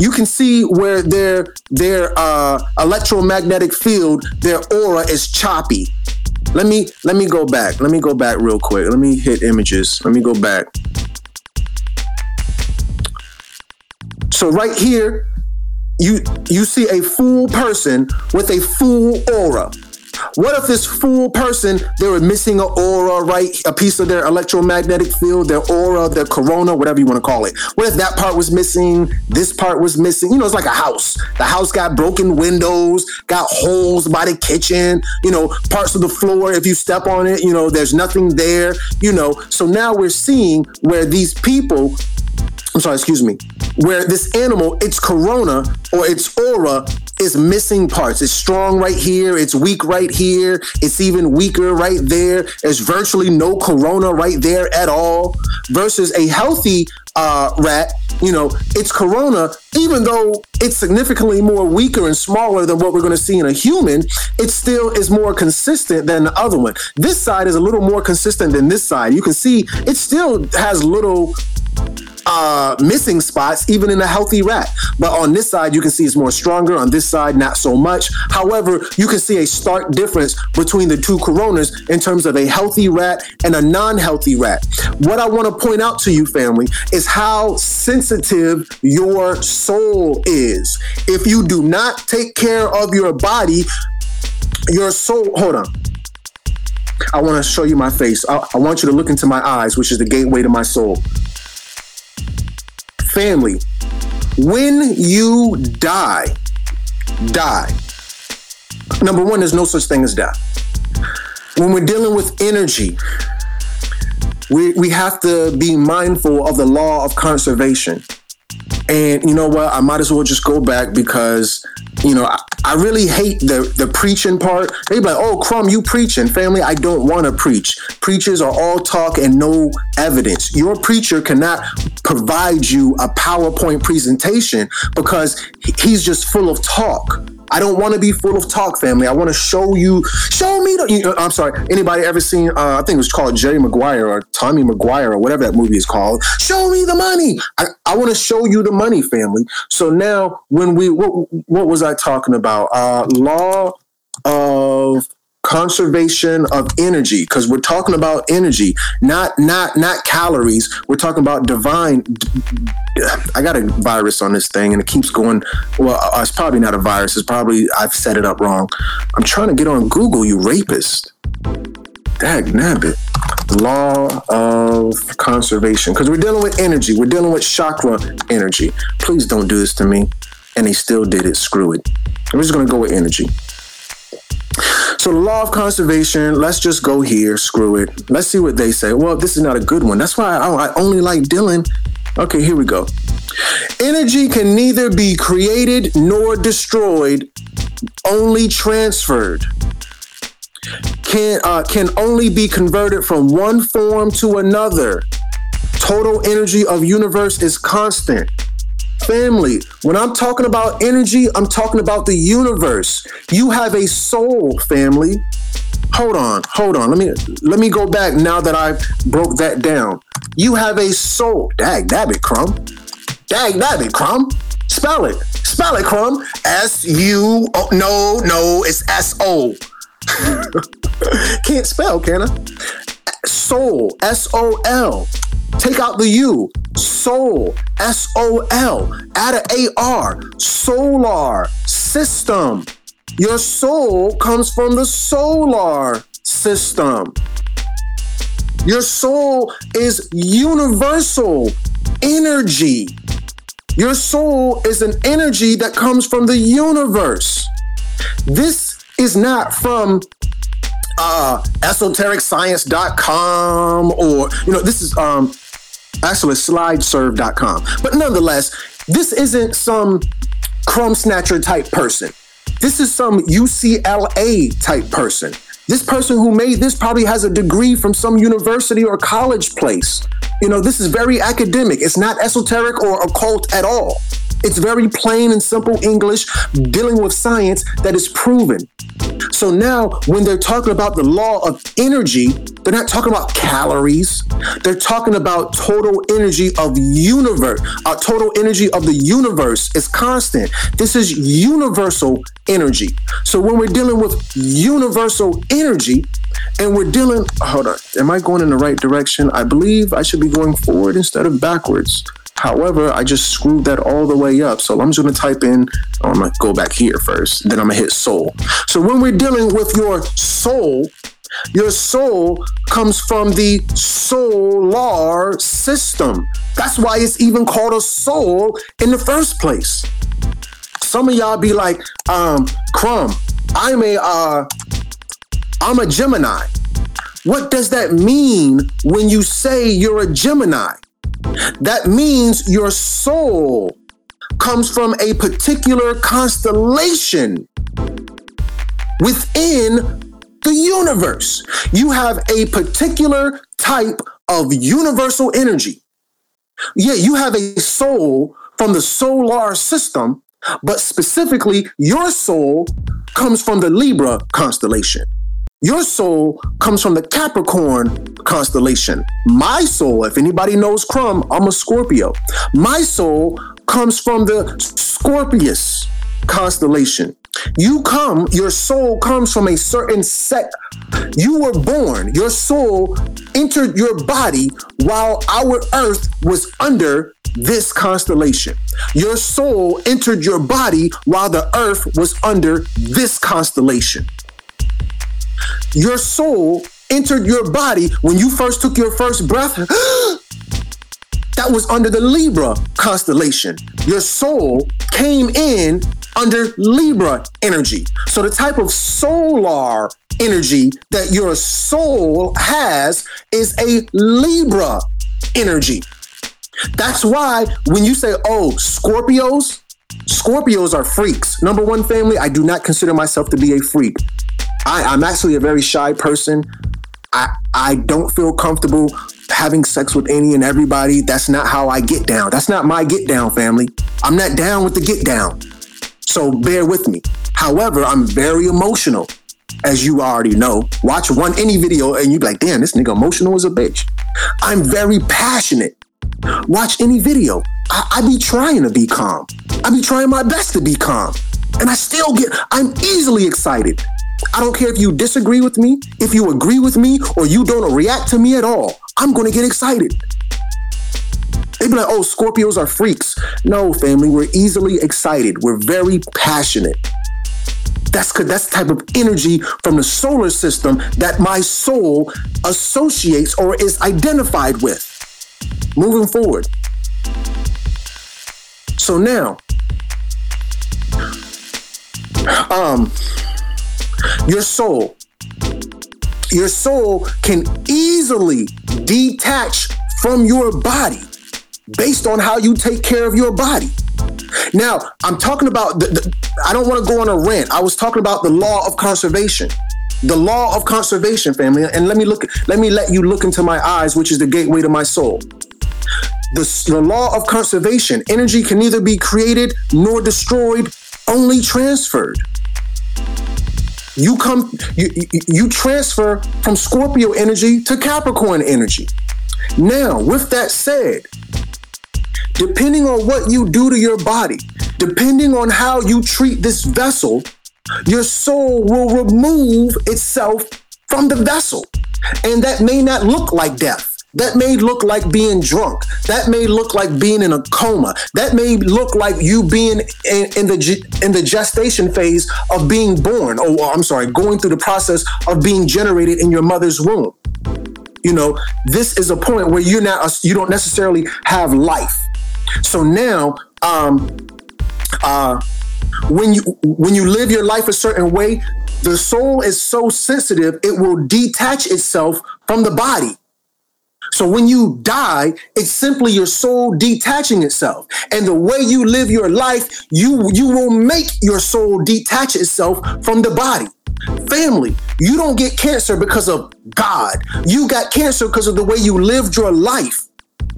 You can see where their their uh, electromagnetic field, their aura is choppy. Let me let me go back. Let me go back real quick. Let me hit images. Let me go back. So right here, you you see a full person with a full aura. What if this fool person they were missing an aura, right? A piece of their electromagnetic field, their aura, their corona, whatever you want to call it. What if that part was missing? This part was missing. You know, it's like a house. The house got broken windows, got holes by the kitchen. You know, parts of the floor. If you step on it, you know, there's nothing there. You know, so now we're seeing where these people I'm sorry, excuse me, where this animal, its corona or its aura is missing parts. It's strong right here, it's weak right here, it's even weaker right there. There's virtually no corona right there at all. Versus a healthy uh, rat, you know, its corona, even though it's significantly more weaker and smaller than what we're going to see in a human, it still is more consistent than the other one. This side is a little more consistent than this side. You can see it still has little uh, missing spots, even in a healthy rat. But on this side, you can see it's more stronger. On this side, not so much. However, you can see a stark difference between the two coronas in terms of a healthy rat and a non healthy rat. What I want to point out to you, family, is how sensitive your soul is. If you do not take care of your body, your soul, hold on. I want to show you my face. I, I want you to look into my eyes, which is the gateway to my soul. Family, when you die, die. Number one, there's no such thing as death. When we're dealing with energy, we, we have to be mindful of the law of conservation. And you know what? I might as well just go back because, you know, I, I really hate the the preaching part. They be like, oh, Crumb, you preaching. Family, I don't want to preach. Preachers are all talk and no evidence. Your preacher cannot provide you a PowerPoint presentation because he's just full of talk. I don't want to be full of talk, family. I want to show you, show me. The, you I'm sorry. Anybody ever seen? Uh, I think it was called Jerry Maguire or Tommy Maguire or whatever that movie is called. Show me the money. I, I want to show you the money, family. So now, when we what, what was I talking about? Uh, law of conservation of energy because we're talking about energy not not not calories. We're talking about divine i got a virus on this thing and it keeps going. Well uh, it's probably not a virus. It's probably i've set it up wrong. I'm trying to get on google you rapist. Dag nabbit. Law of conservation because we're dealing with energy. We're dealing with chakra energy. Please don't do this to me. And they still did it. Screw it. I'm just going to go with energy so the law of conservation, let's just go here, screw it. Let's see what they say. Well, this is not a good one. That's why I, I only like Dylan. Okay, here we go. Energy can neither be created nor destroyed, only transferred. Can uh, can only be converted from one form to another. Total energy of universe is constant. Family, when I'm talking about energy, I'm talking about the universe. You have a soul, family. Hold on, hold on. Let me let me go back now that I broke that down. You have a soul. Dag dabbit crumb. Dag dabbit crumb. Spell it. Spell it, crumb. S U O no, no, it's S O. [LAUGHS] Can't spell, can I? Soul. S O L. Take out the U. Soul. S O L. Add an A R. Solar system. Your soul comes from the solar system. Your soul is universal energy. Your soul is an energy that comes from the universe. This is not from uh, esotericscience.com or, you know, this is um, actually slideserve.com. But nonetheless, this isn't some crumb snatcher type person. This is some UCLA type person. This person who made this probably has a degree from some university or college place. You know, this is very academic. It's not esoteric or occult at all. It's very plain and simple English dealing with science that is proven. So now, when they're talking about the law of energy, they're not talking about calories. They're talking about total energy of universe. Uh, total energy of the universe is constant. This is universal energy. So when we're dealing with universal energy, and we're dealing, hold on, am I going in the right direction? I believe I should be going forward instead of backwards. However, I just screwed that all the way up. So I'm just going to type in, oh, I'm going to go back here first. Then I'm going to hit soul. So when we're dealing with your soul, your soul comes from the solar system. That's why it's even called a soul in the first place. Some of y'all be like, um, Crumb, I'm a, uh, I'm a Gemini. What does that mean when you say you're a Gemini? That means your soul comes from a particular constellation within the universe. You have a particular type of universal energy. Yeah, you have a soul from the solar system, but specifically, your soul comes from the Libra constellation. Your soul comes from the Capricorn constellation. My soul, if anybody knows Crumb, I'm a Scorpio. My soul comes from the Scorpius constellation. You come, your soul comes from a certain set. You were born, your soul entered your body while our earth was under this constellation. Your soul entered your body while the earth was under this constellation. Your soul entered your body when you first took your first breath, [GASPS] that was under the Libra constellation. Your soul came in under Libra energy. So the type of solar energy that your soul has is a Libra energy. That's why when you say, oh, Scorpios, Scorpios are freaks. Number one, family, I do not consider myself to be a freak. I, I'm actually a very shy person. I, I don't feel comfortable having sex with any and everybody. That's not how I get down. That's not my get down, family. I'm not down with the get down. So bear with me. However, I'm very emotional, as you already know. Watch one any video and you be like, damn, this nigga emotional as a bitch. I'm very passionate. Watch any video. I, I be trying to be calm. I be trying my best to be calm. And I still get, I'm easily excited. I don't care if you disagree with me, if you agree with me, or you don't react to me at all. I'm going to get excited. They'd be like, oh, Scorpios are freaks. No, family, we're easily excited. We're very passionate. That's that's the type of energy from the solar system that my soul associates or is identified with. Moving forward. So now, um, your soul, your soul can easily detach from your body based on how you take care of your body. Now, I'm talking about, the, the, I don't want to go on a rant. I was talking about the law of conservation. The law of conservation, family. And let me look, let me let you look into my eyes, which is the gateway to my soul. The, the law of conservation energy can neither be created nor destroyed, only transferred. You come, you, you transfer from Scorpio energy to Capricorn energy. Now, with that said, depending on what you do to your body, depending on how you treat this vessel, your soul will remove itself from the vessel. And that may not look like death. That may look like being drunk. That may look like being in a coma. That may look like you being in, in the in the gestation phase of being born. Oh, I'm sorry, going through the process of being generated in your mother's womb. You know, this is a point where you're not you don't necessarily have life. So now, um, uh, when you when you live your life a certain way, the soul is so sensitive it will detach itself from the body. So when you die, it's simply your soul detaching itself. And the way you live your life, you you will make your soul detach itself from the body. Family, you don't get cancer because of God. You got cancer because of the way you lived your life.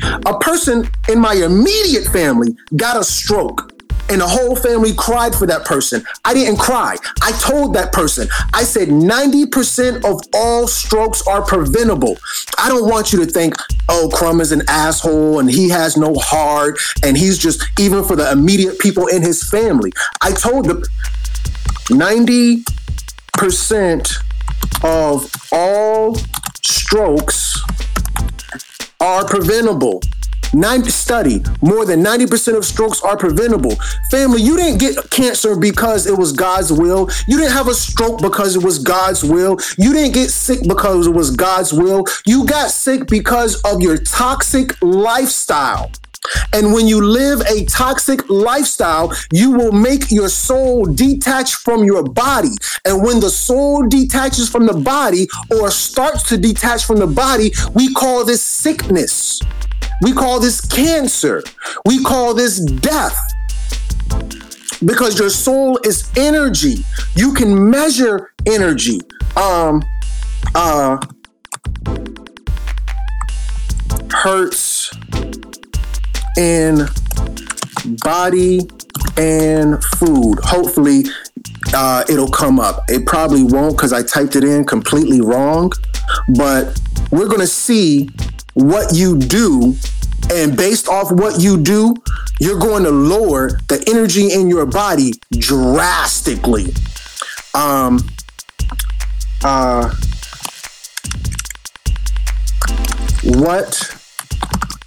A person in my immediate family got a stroke and the whole family cried for that person. I didn't cry. I told that person, I said 90% of all strokes are preventable. I don't want you to think, oh, Crumb is an asshole and he has no heart and he's just, even for the immediate people in his family. I told them 90% of all strokes are preventable. 90 study. More than 90% of strokes are preventable. Family you didn't get cancer because it was god's will. You didn't have a stroke because it was god's will. You didn't get sick because it was god's will. You got sick because of your toxic lifestyle. And when you live a toxic lifestyle, you will make your soul detach from your body. And when the soul detaches from the body or starts to detach from the body, we call this sickness. We call this cancer. We call this death. Because your soul is energy. You can measure energy. Um uh hertz in body and food. Hopefully uh, it'll come up. It probably won't because I typed it in completely wrong, but we're going to see what you do. And based off what you do, you're going to lower the energy in your body drastically. Um, uh, what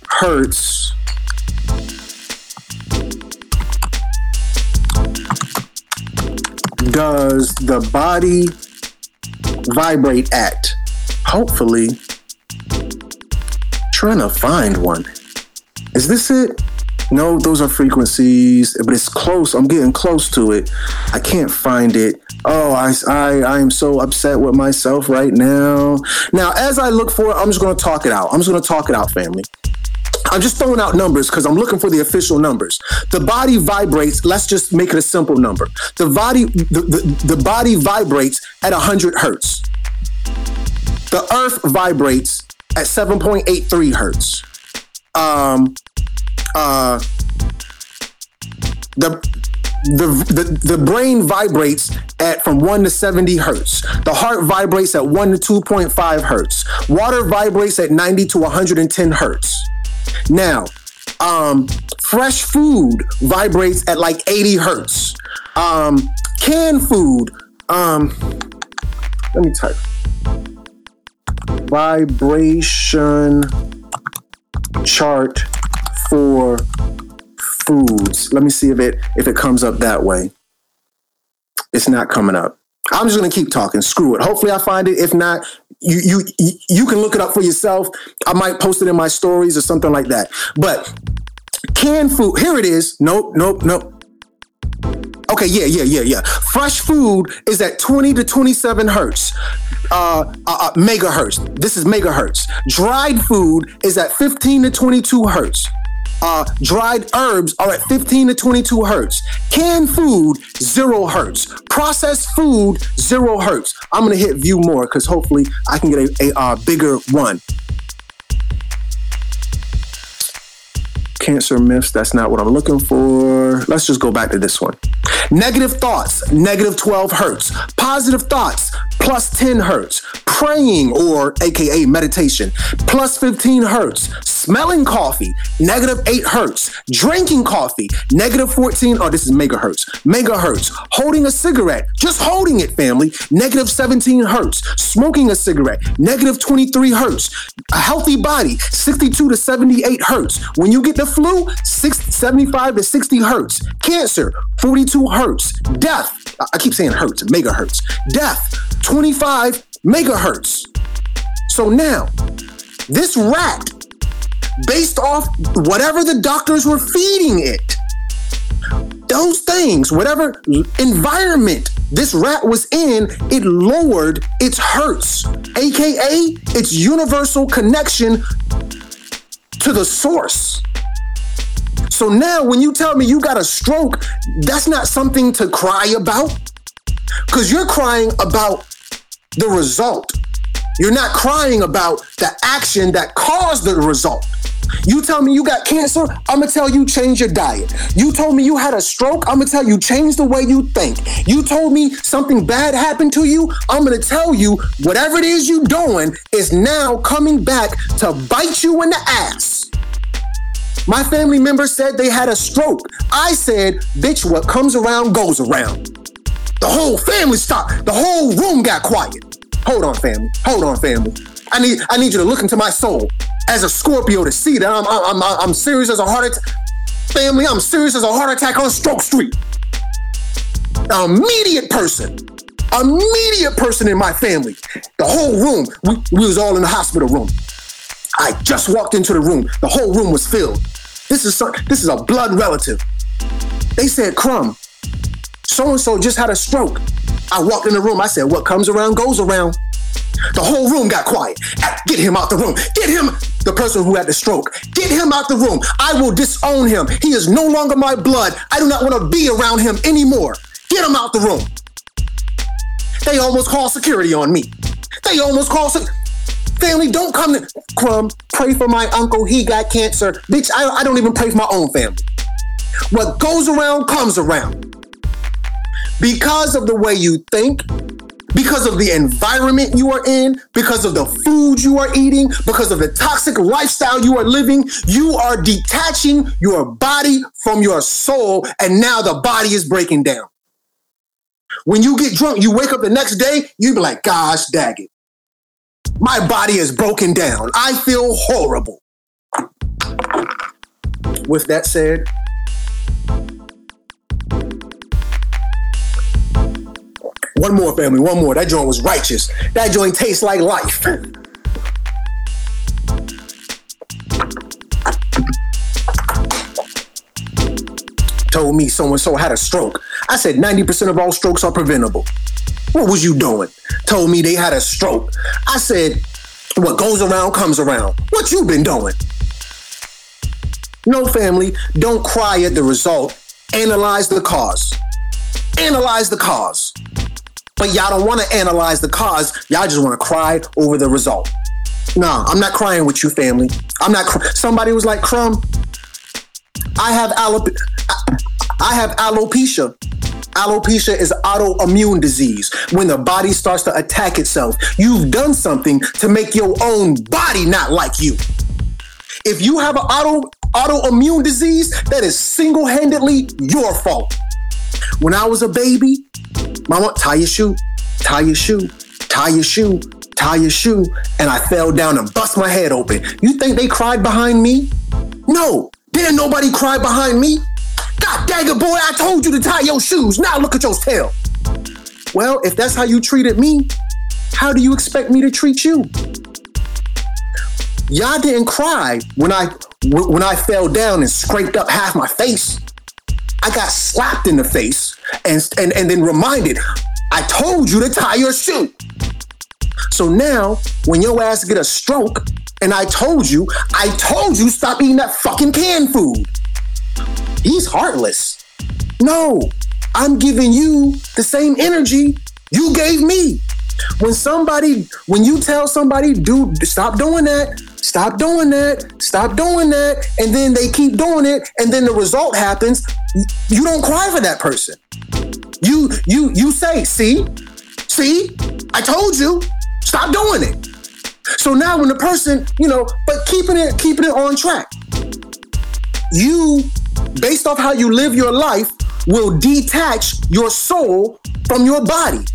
hertz does the body vibrate at? hopefully trying to find one. Is this it? No, those are frequencies, but it's close. I'm getting close to it. I can't find it. Oh, I, I, I am so upset with myself right now. Now, as I look for it, I'm just going to talk it out. I'm just going to talk it out, family. I'm just throwing out numbers because I'm looking for the official numbers. The body vibrates. Let's just make it a simple number. The body, the, the, the body vibrates at 100 hertz. The Earth vibrates at 7.83 hertz. Um, uh, the the, the the brain vibrates at from 1 to 70 hertz. The heart vibrates at 1 to 2.5 hertz. Water vibrates at 90 to 110 hertz. Now, um, fresh food vibrates at like 80 hertz. Um, canned food, um, let me type vibration chart for foods. Let me see if it if it comes up that way. It's not coming up. I'm just gonna keep talking. Screw it. Hopefully I find it. If not, you you you can look it up for yourself. I might post it in my stories or something like that. But canned food, here it is. Nope, nope, nope. Okay, yeah, yeah, yeah, yeah. Fresh food is at 20 to 27 hertz. Uh, uh, uh, megahertz. This is megahertz. Dried food is at 15 to 22 hertz. Uh, dried herbs are at 15 to 22 hertz. Canned food, zero hertz. Processed food, zero hertz. I'm gonna hit view more because hopefully I can get a, a uh, bigger one. Cancer myths, that's not what I'm looking for. Let's just go back to this one. Negative thoughts, negative 12 hertz. Positive thoughts, plus 10 hertz. Praying, or AKA meditation, plus 15 hertz. Smelling coffee, negative 8 hertz. Drinking coffee, negative 14, oh, this is megahertz. Megahertz. Holding a cigarette, just holding it, family, negative 17 hertz. Smoking a cigarette, negative 23 hertz. A healthy body, 62 to 78 hertz. When you get the flu, 6, 75 to 60 hertz. Cancer, 42 hertz. Death, I keep saying hertz, megahertz. Death, 25 megahertz. So now, this rat, based off whatever the doctors were feeding it, those things, whatever environment this rat was in, it lowered its hertz, aka its universal connection to the source. So now when you tell me you got a stroke, that's not something to cry about. Because you're crying about the result. You're not crying about the action that caused the result. You tell me you got cancer, I'm gonna tell you change your diet. You told me you had a stroke, I'm gonna tell you change the way you think. You told me something bad happened to you, I'm gonna tell you whatever it is you're doing is now coming back to bite you in the ass. My family member said they had a stroke. I said, bitch, what comes around goes around. The whole family stopped. The whole room got quiet. Hold on, family. Hold on, family. I need I need you to look into my soul as a Scorpio to see that I'm I'm I'm, I'm serious as a heart attack. Family, I'm serious as a heart attack on Stroke Street. Immediate person, immediate person in my family. The whole room, we, we was all in the hospital room. I just walked into the room. The whole room was filled. This is this is a blood relative. They said, "Crumb, so and so just had a stroke." I walked in the room. I said, "What comes around goes around." The whole room got quiet. Get him out the room. Get him, the person who had the stroke. Get him out the room. I will disown him. He is no longer my blood. I do not want to be around him anymore. Get him out the room. They almost called security on me. They almost called family. Don't come to Crumb. Pray for my uncle. He got cancer. Bitch, I, I don't even pray for my own family. What goes around comes around. Because of the way you think, because of the environment you are in, because of the food you are eating, because of the toxic lifestyle you are living, you are detaching your body from your soul, and now the body is breaking down. When you get drunk, you wake up the next day, you be like, gosh, dag it. My body is broken down. I feel horrible. With that said, One more, family. One more. That joint was righteous. That joint tastes like life. Told me so and so had a stroke. I said 90% of all strokes are preventable. What was you doing? Told me they had a stroke. I said, what goes around comes around. What you been doing? No family, don't cry at the result. Analyze the cause. Analyze the cause. But y'all don't want to analyze the cause. Y'all just want to cry over the result. Nah, I'm not crying with you, family. I'm not. Cr- Somebody was like, "Crumb, I have alop- I have alopecia. Alopecia is autoimmune disease when the body starts to attack itself. You've done something to make your own body not like you. If you have an auto autoimmune disease, that is single-handedly your fault. When I was a baby, mama, tie your shoe, tie your shoe, tie your shoe, tie your shoe, and I fell down and bust my head open. You think they cried behind me? No, didn't nobody cry behind me. God dang it, boy, I told you to tie your shoes. Now look at your tail. Well, if that's how you treated me, how do you expect me to treat you? Y'all didn't cry when I when I fell down and scraped up half my face. I got slapped in the face and and, and then reminded, I told you to tie your shoe. So now, when your ass get a stroke, and I told you, I told you stop eating that fucking canned food. He's heartless. No, I'm giving you the same energy you gave me. When somebody, when you tell somebody, dude, stop doing that, stop doing that, stop doing that, and then they keep doing it, and then the result happens, you don't cry for that person. You you you say, see, see, I told you, stop doing it. So now when the person, you know, but keeping it keeping it on track, you, based off how you live your life, will detach your soul from your body.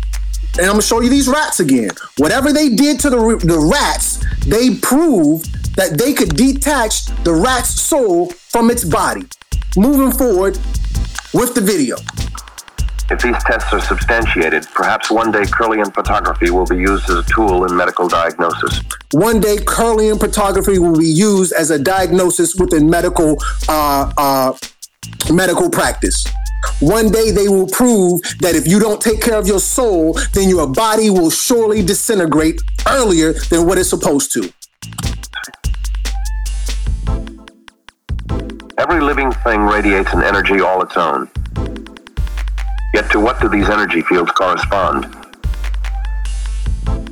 And I'm gonna show you these rats again. Whatever they did to the, the rats, they proved that they could detach the rat's soul from its body. Moving forward with the video. If these tests are substantiated, perhaps one day Kirlian photography will be used as a tool in medical diagnosis. One day, Kirlian photography will be used as a diagnosis within medical uh, uh, medical practice. One day they will prove that if you don't take care of your soul, then your body will surely disintegrate earlier than what it's supposed to. Every living thing radiates an energy all its own. Yet to what do these energy fields correspond?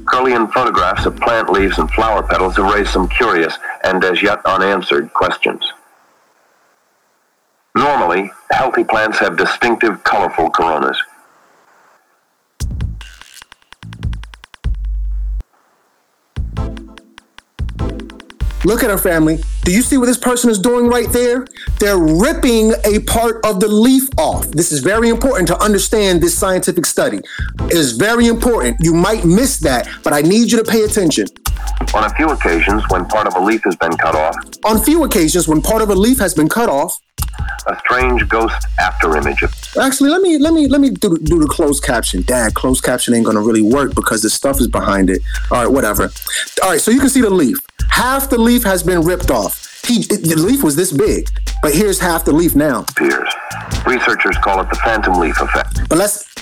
Kirlian photographs of plant leaves and flower petals have raised some curious and as yet unanswered questions. Normally, healthy plants have distinctive colorful coronas. Look at our family. Do you see what this person is doing right there? They're ripping a part of the leaf off. This is very important to understand this scientific study. It is very important. You might miss that, but I need you to pay attention. On a few occasions, when part of a leaf has been cut off, On few occasions, when part of a leaf has been cut off, a strange ghost after image of Actually, let me let me let me do, do the closed caption. Dad, closed caption ain't gonna really work because the stuff is behind it. All right, whatever. All right, so you can see the leaf. Half the leaf has been ripped off. He the leaf was this big, but here's half the leaf now. appears. Researchers call it the phantom leaf effect. But let's.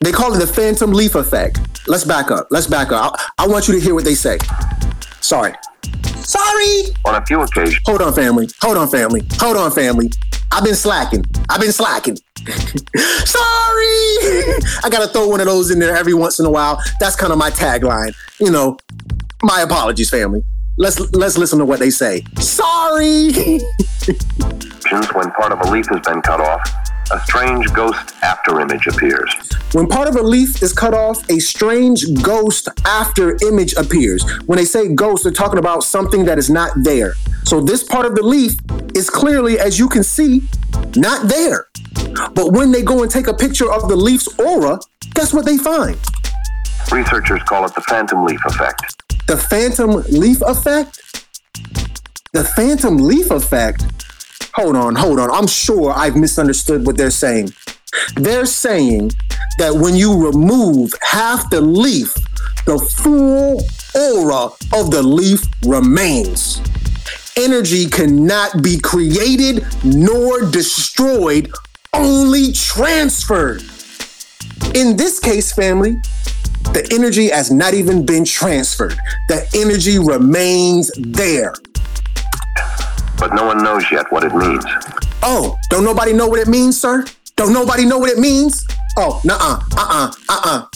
They call it the phantom leaf effect. Let's back up. Let's back up. I, I want you to hear what they say. Sorry. Sorry. On a few occasions, Hold on, family. Hold on, family. Hold on, family. I've been slacking. I've been slacking. [LAUGHS] Sorry. [LAUGHS] I gotta throw one of those in there every once in a while. That's kind of my tagline. You know, my apologies, family. Let's let's listen to what they say. Sorry. [LAUGHS] when part of a leaf has been cut off, a strange ghost after image appears. When part of a leaf is cut off, a strange ghost after image appears. When they say ghost, they're talking about something that is not there. So this part of the leaf is clearly, as you can see, not there. But when they go and take a picture of the leaf's aura, guess what they find? Researchers call it the phantom leaf effect. The phantom leaf effect? The phantom leaf effect? Hold on, hold on. I'm sure I've misunderstood what they're saying. They're saying that when you remove half the leaf, the full aura of the leaf remains. Energy cannot be created nor destroyed, only transferred. In this case, family, the energy has not even been transferred. The energy remains there. But no one knows yet what it means. Oh, don't nobody know what it means, sir? Don't nobody know what it means? Oh, nuh-uh, uh-uh, uh-uh.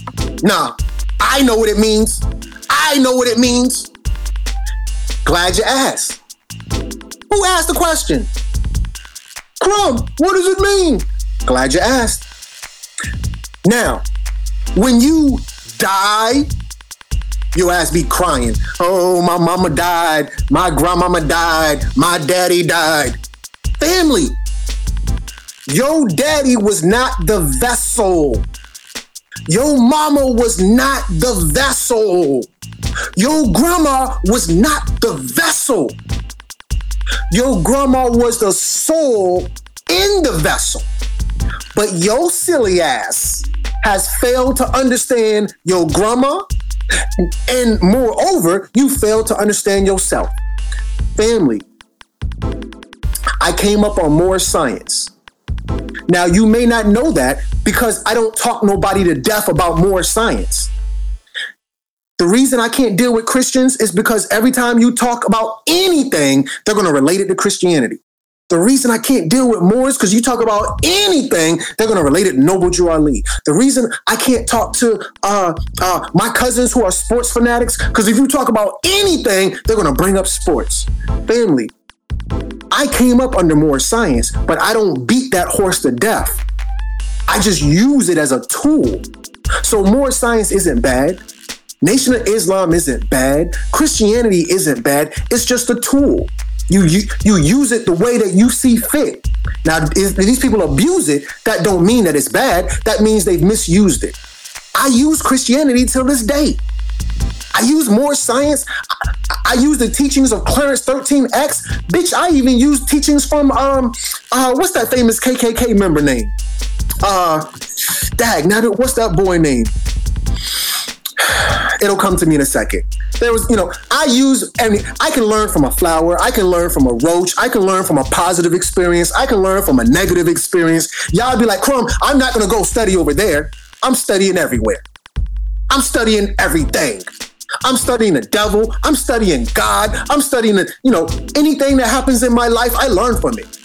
Nah, I know what it means. I know what it means. Glad you asked. Who asked the question? Crumb, what does it mean? Glad you asked. Now, when you die, your ass be crying. Oh, my mama died. My grandmama died. My daddy died. Family. Your daddy was not the vessel. Your mama was not the vessel. Your grandma was not the vessel. Your grandma was the soul in the vessel. But your silly ass has failed to understand your grandma, and moreover, you fail to understand yourself. Family, I came up on Moor science. Now, you may not know that because I don't talk nobody to death about Moor science. The reason I can't deal with Christians is because every time you talk about anything, they're going to relate it to Christianity. The reason I can't deal with more is because you talk about anything, they're to relate it Noble Drew Ali. The reason I can't talk to uh, uh, my cousins who are sports fanatics because if you talk about anything, they're to bring up sports. Family, I came up under Moor science, but I don't beat that horse to death. I just use it as a tool. So Moor science isn't bad. Nation of Islam isn't bad. Christianity isn't bad. It's just a tool. You, you you use it the way that you see fit. Now, if these people abuse it, that don't mean that it's bad. That means they've misused it. I use Christianity till this day. I use Moor science. I, I use the teachings of Clarence 13X. Bitch, I even use teachings from um uh what's that famous KKK member name? Uh dag, now what's that boy name? It'll come to me in a second. There was, you know, I use I I can learn from a flower, I can learn from a roach, I can learn from a positive experience, I can learn from a negative experience. Y'all be like, Crumb, I'm not gonna go study over there. I'm studying everywhere. I'm studying everything. I'm studying the devil. I'm studying God. I'm studying, the, you know, anything that happens in my life, I learn from it.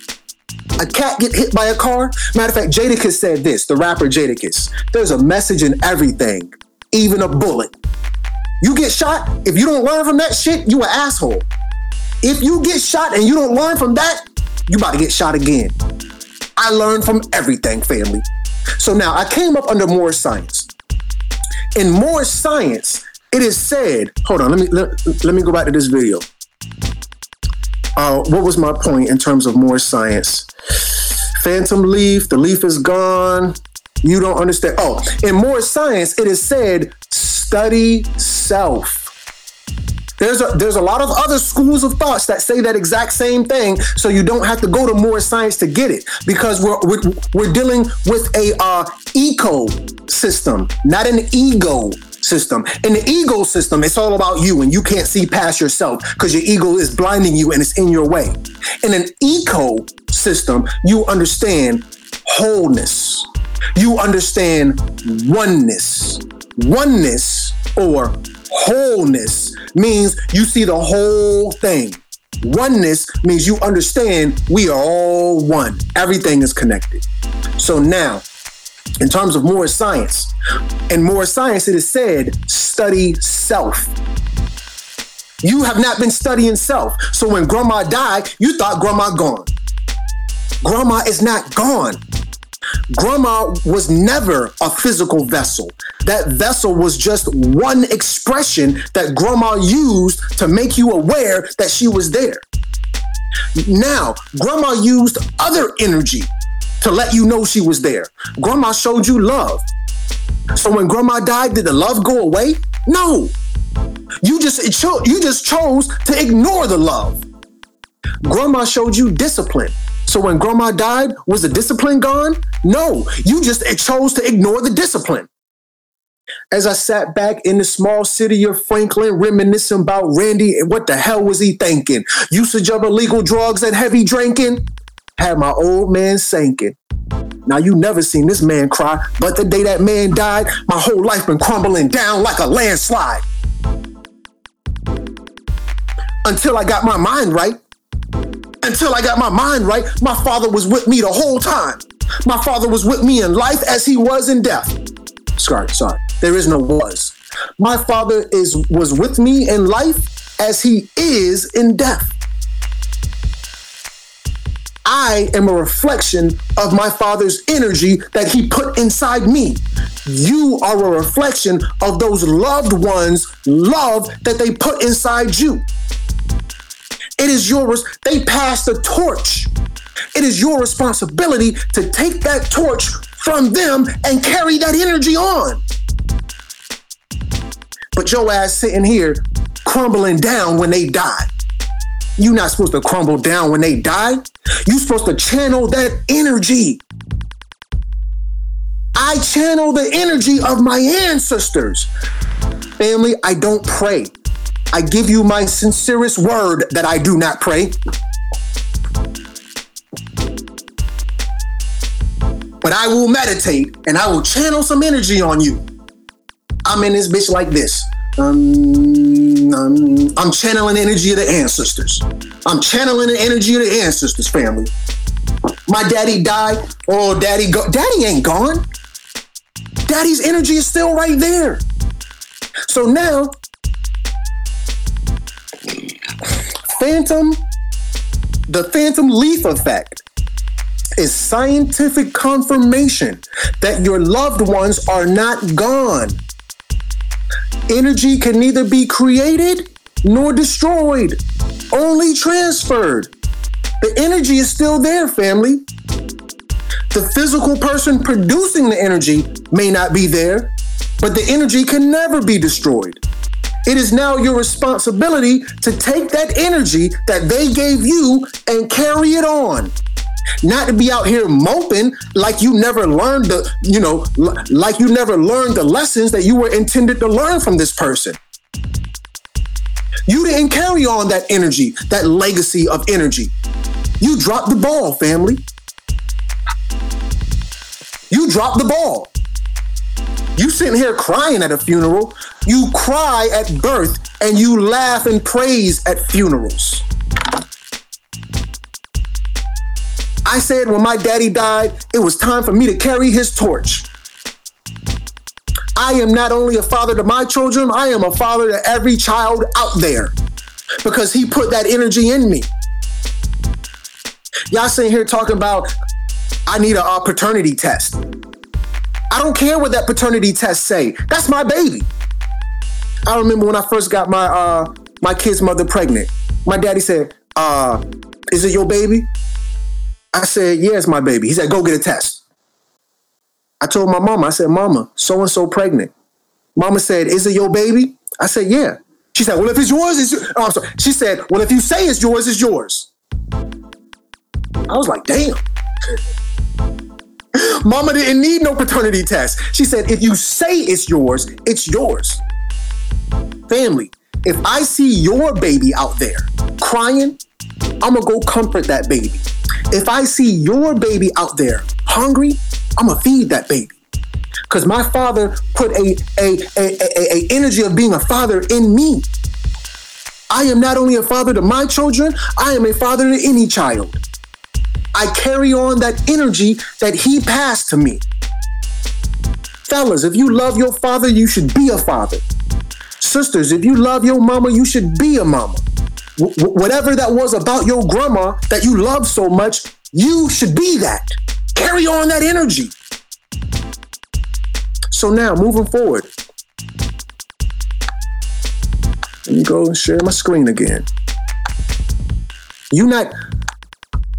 A cat get hit by a car. Matter of fact, Jadakiss said this, the rapper Jadakiss. There's a message in everything, even a bullet. You get shot, if you don't learn from that shit, you an asshole. If you get shot and you don't learn from that, you about to get shot again. I learned from everything, family. So now I came up under Moor science. In Moor science, it is said, hold on, let me let, let me go back to this video. Uh, what was my point in terms of Moor science? Phantom leaf, the leaf is gone. You don't understand. Oh, in Moor science, it is said, study self. There's a there's a lot of other schools of thoughts that say that exact same thing, so you don't have to go to Moor science to get it because we're we're, we're dealing with a uh, eco system, not an ego system. In the ego system, it's all about you and you can't see past yourself because your ego is blinding you and it's in your way. In an eco system, you understand wholeness. You understand oneness. Oneness or wholeness means you see the whole thing. Oneness means you understand we are all one. Everything is connected. So now, in terms of Moor science, in Moor science, it is said, study self. You have not been studying self. So when grandma died, you thought grandma gone. Grandma is not gone. Grandma was never a physical vessel. That vessel was just one expression that grandma used to make you aware that she was there. Now, grandma used other energy to let you know she was there. Grandma showed you love. So when grandma died, did the love go away? No. You just cho- you just chose to ignore the love. Grandma showed you discipline. So when grandma died, was the discipline gone? No, you just chose to ignore the discipline. As I sat back in the small city of Franklin, reminiscing about Randy and what the hell was he thinking? Usage of illegal drugs and heavy drinking had my old man sinking. Now you never seen this man cry, but the day that man died, my whole life been crumbling down like a landslide. Until I got my mind right. Until I got my mind right, my father was with me the whole time. My father was with me in life as he was in death. Sorry, sorry. There is no was. My father is was with me in life as he is in death. I am a reflection of my father's energy that he put inside me. You are a reflection of those loved ones' love that they put inside you. It is yours. They pass the torch. It is your responsibility to take that torch from them and carry that energy on. But your ass sitting here crumbling down when they die. You're not supposed to crumble down when they die. You're supposed to channel that energy. I channel the energy of my ancestors. Family, I don't pray. I give you my sincerest word that I do not pray. But I will meditate and I will channel some energy on you. I'm in this bitch like this. Um, um, I'm channeling energy of the ancestors. I'm channeling the energy of the ancestors, family. My daddy died. Oh, daddy go. Daddy ain't gone. Daddy's energy is still right there. So now, phantom, the phantom leaf effect is scientific confirmation that your loved ones are not gone. Energy can neither be created nor destroyed, only transferred. The energy is still there, family. The physical person producing the energy may not be there, but the energy can never be destroyed. It is now your responsibility to take that energy that they gave you and carry it on not to be out here moping like you never learned the, you know, like you never learned the lessons that you were intended to learn from this person. You didn't carry on that energy, that legacy of energy. You dropped the ball, family. You dropped the ball. You sitting here crying at a funeral. You cry at birth and you laugh and praise at funerals. I said when my daddy died, it was time for me to carry his torch. I am not only a father to my children, I am a father to every child out there because he put that energy in me. Y'all sitting here talking about I need a, a paternity test. I don't care what that paternity test say. That's my baby. I remember when I first got my uh my kid's mother pregnant. My daddy said, uh, is it your baby? I said, Yeah, it's my baby. He said, Go get a test. I told my mama, I said, Mama, so and so pregnant. Mama said, Is it your baby? I said, Yeah. She said, Well, if it's yours, it's oh, I'm sorry. She said, Well, if you say it's yours, it's yours. I was like, Damn. Mama didn't need no paternity test. She said, If you say it's yours, it's yours. Family, if I see your baby out there crying, I'm gonna go comfort that baby. If I see your baby out there hungry, I'm gonna feed that baby. Cause my father put a, a, a, a, a energy of being a father in me. I am not only a father to my children, I am a father to any child. I carry on that energy that he passed to me. Fellas, if you love your father, you should be a father. Sisters, if you love your mama, you should be a mama whatever that was about your grandma that you love so much, you should be that. Carry on that energy. So now, moving forward, let me go and share my screen again. You not,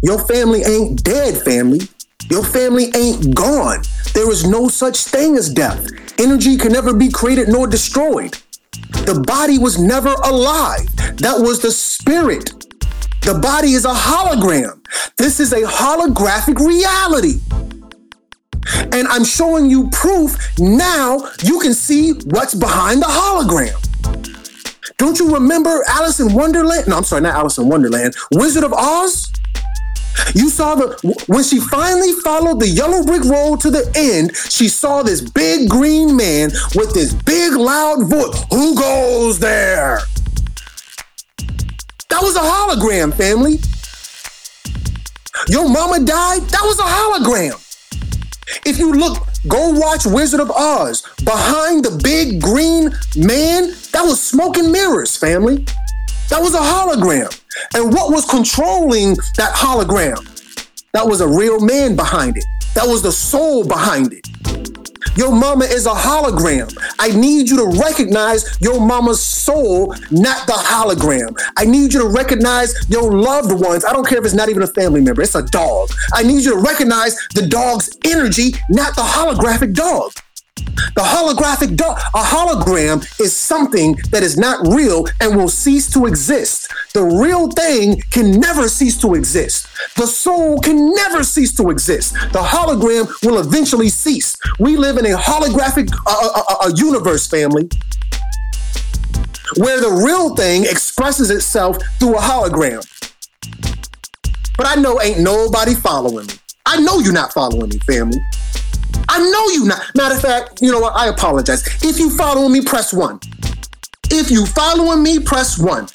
your family ain't dead, family. Your family ain't gone. There is no such thing as death. Energy can never be created nor destroyed. The body was never alive. That was the spirit. The body is a hologram. This is a holographic reality. And I'm showing you proof now you can see what's behind the hologram. Don't you remember Alice in Wonderland? No, I'm sorry, not Alice in Wonderland. Wizard of Oz? You saw the when she finally followed the yellow brick road to the end, she saw this big green man with this big loud voice. Who goes there? That was a hologram, family. Your mama died? That was a hologram. If you look, go watch Wizard of Oz. Behind the big green man, that was smoke and mirrors, family. That was a hologram. And what was controlling that hologram? That was a real man behind it. That was the soul behind it. Your mama is a hologram. I need you to recognize your mama's soul, not the hologram. I need you to recognize your loved ones. I don't care if it's not even a family member, it's a dog. I need you to recognize the dog's energy, not the holographic dog. The holographic a hologram is something that is not real and will cease to exist. The real thing can never cease to exist. The soul can never cease to exist. The hologram will eventually cease. We live in a holographic uh, uh, uh, universe, family, where the real thing expresses itself through a hologram. But I know ain't nobody following me. I know you're not following me, family. I know you not. Matter of fact, you know what? I apologize. If you following me, press one. If you following me, press one.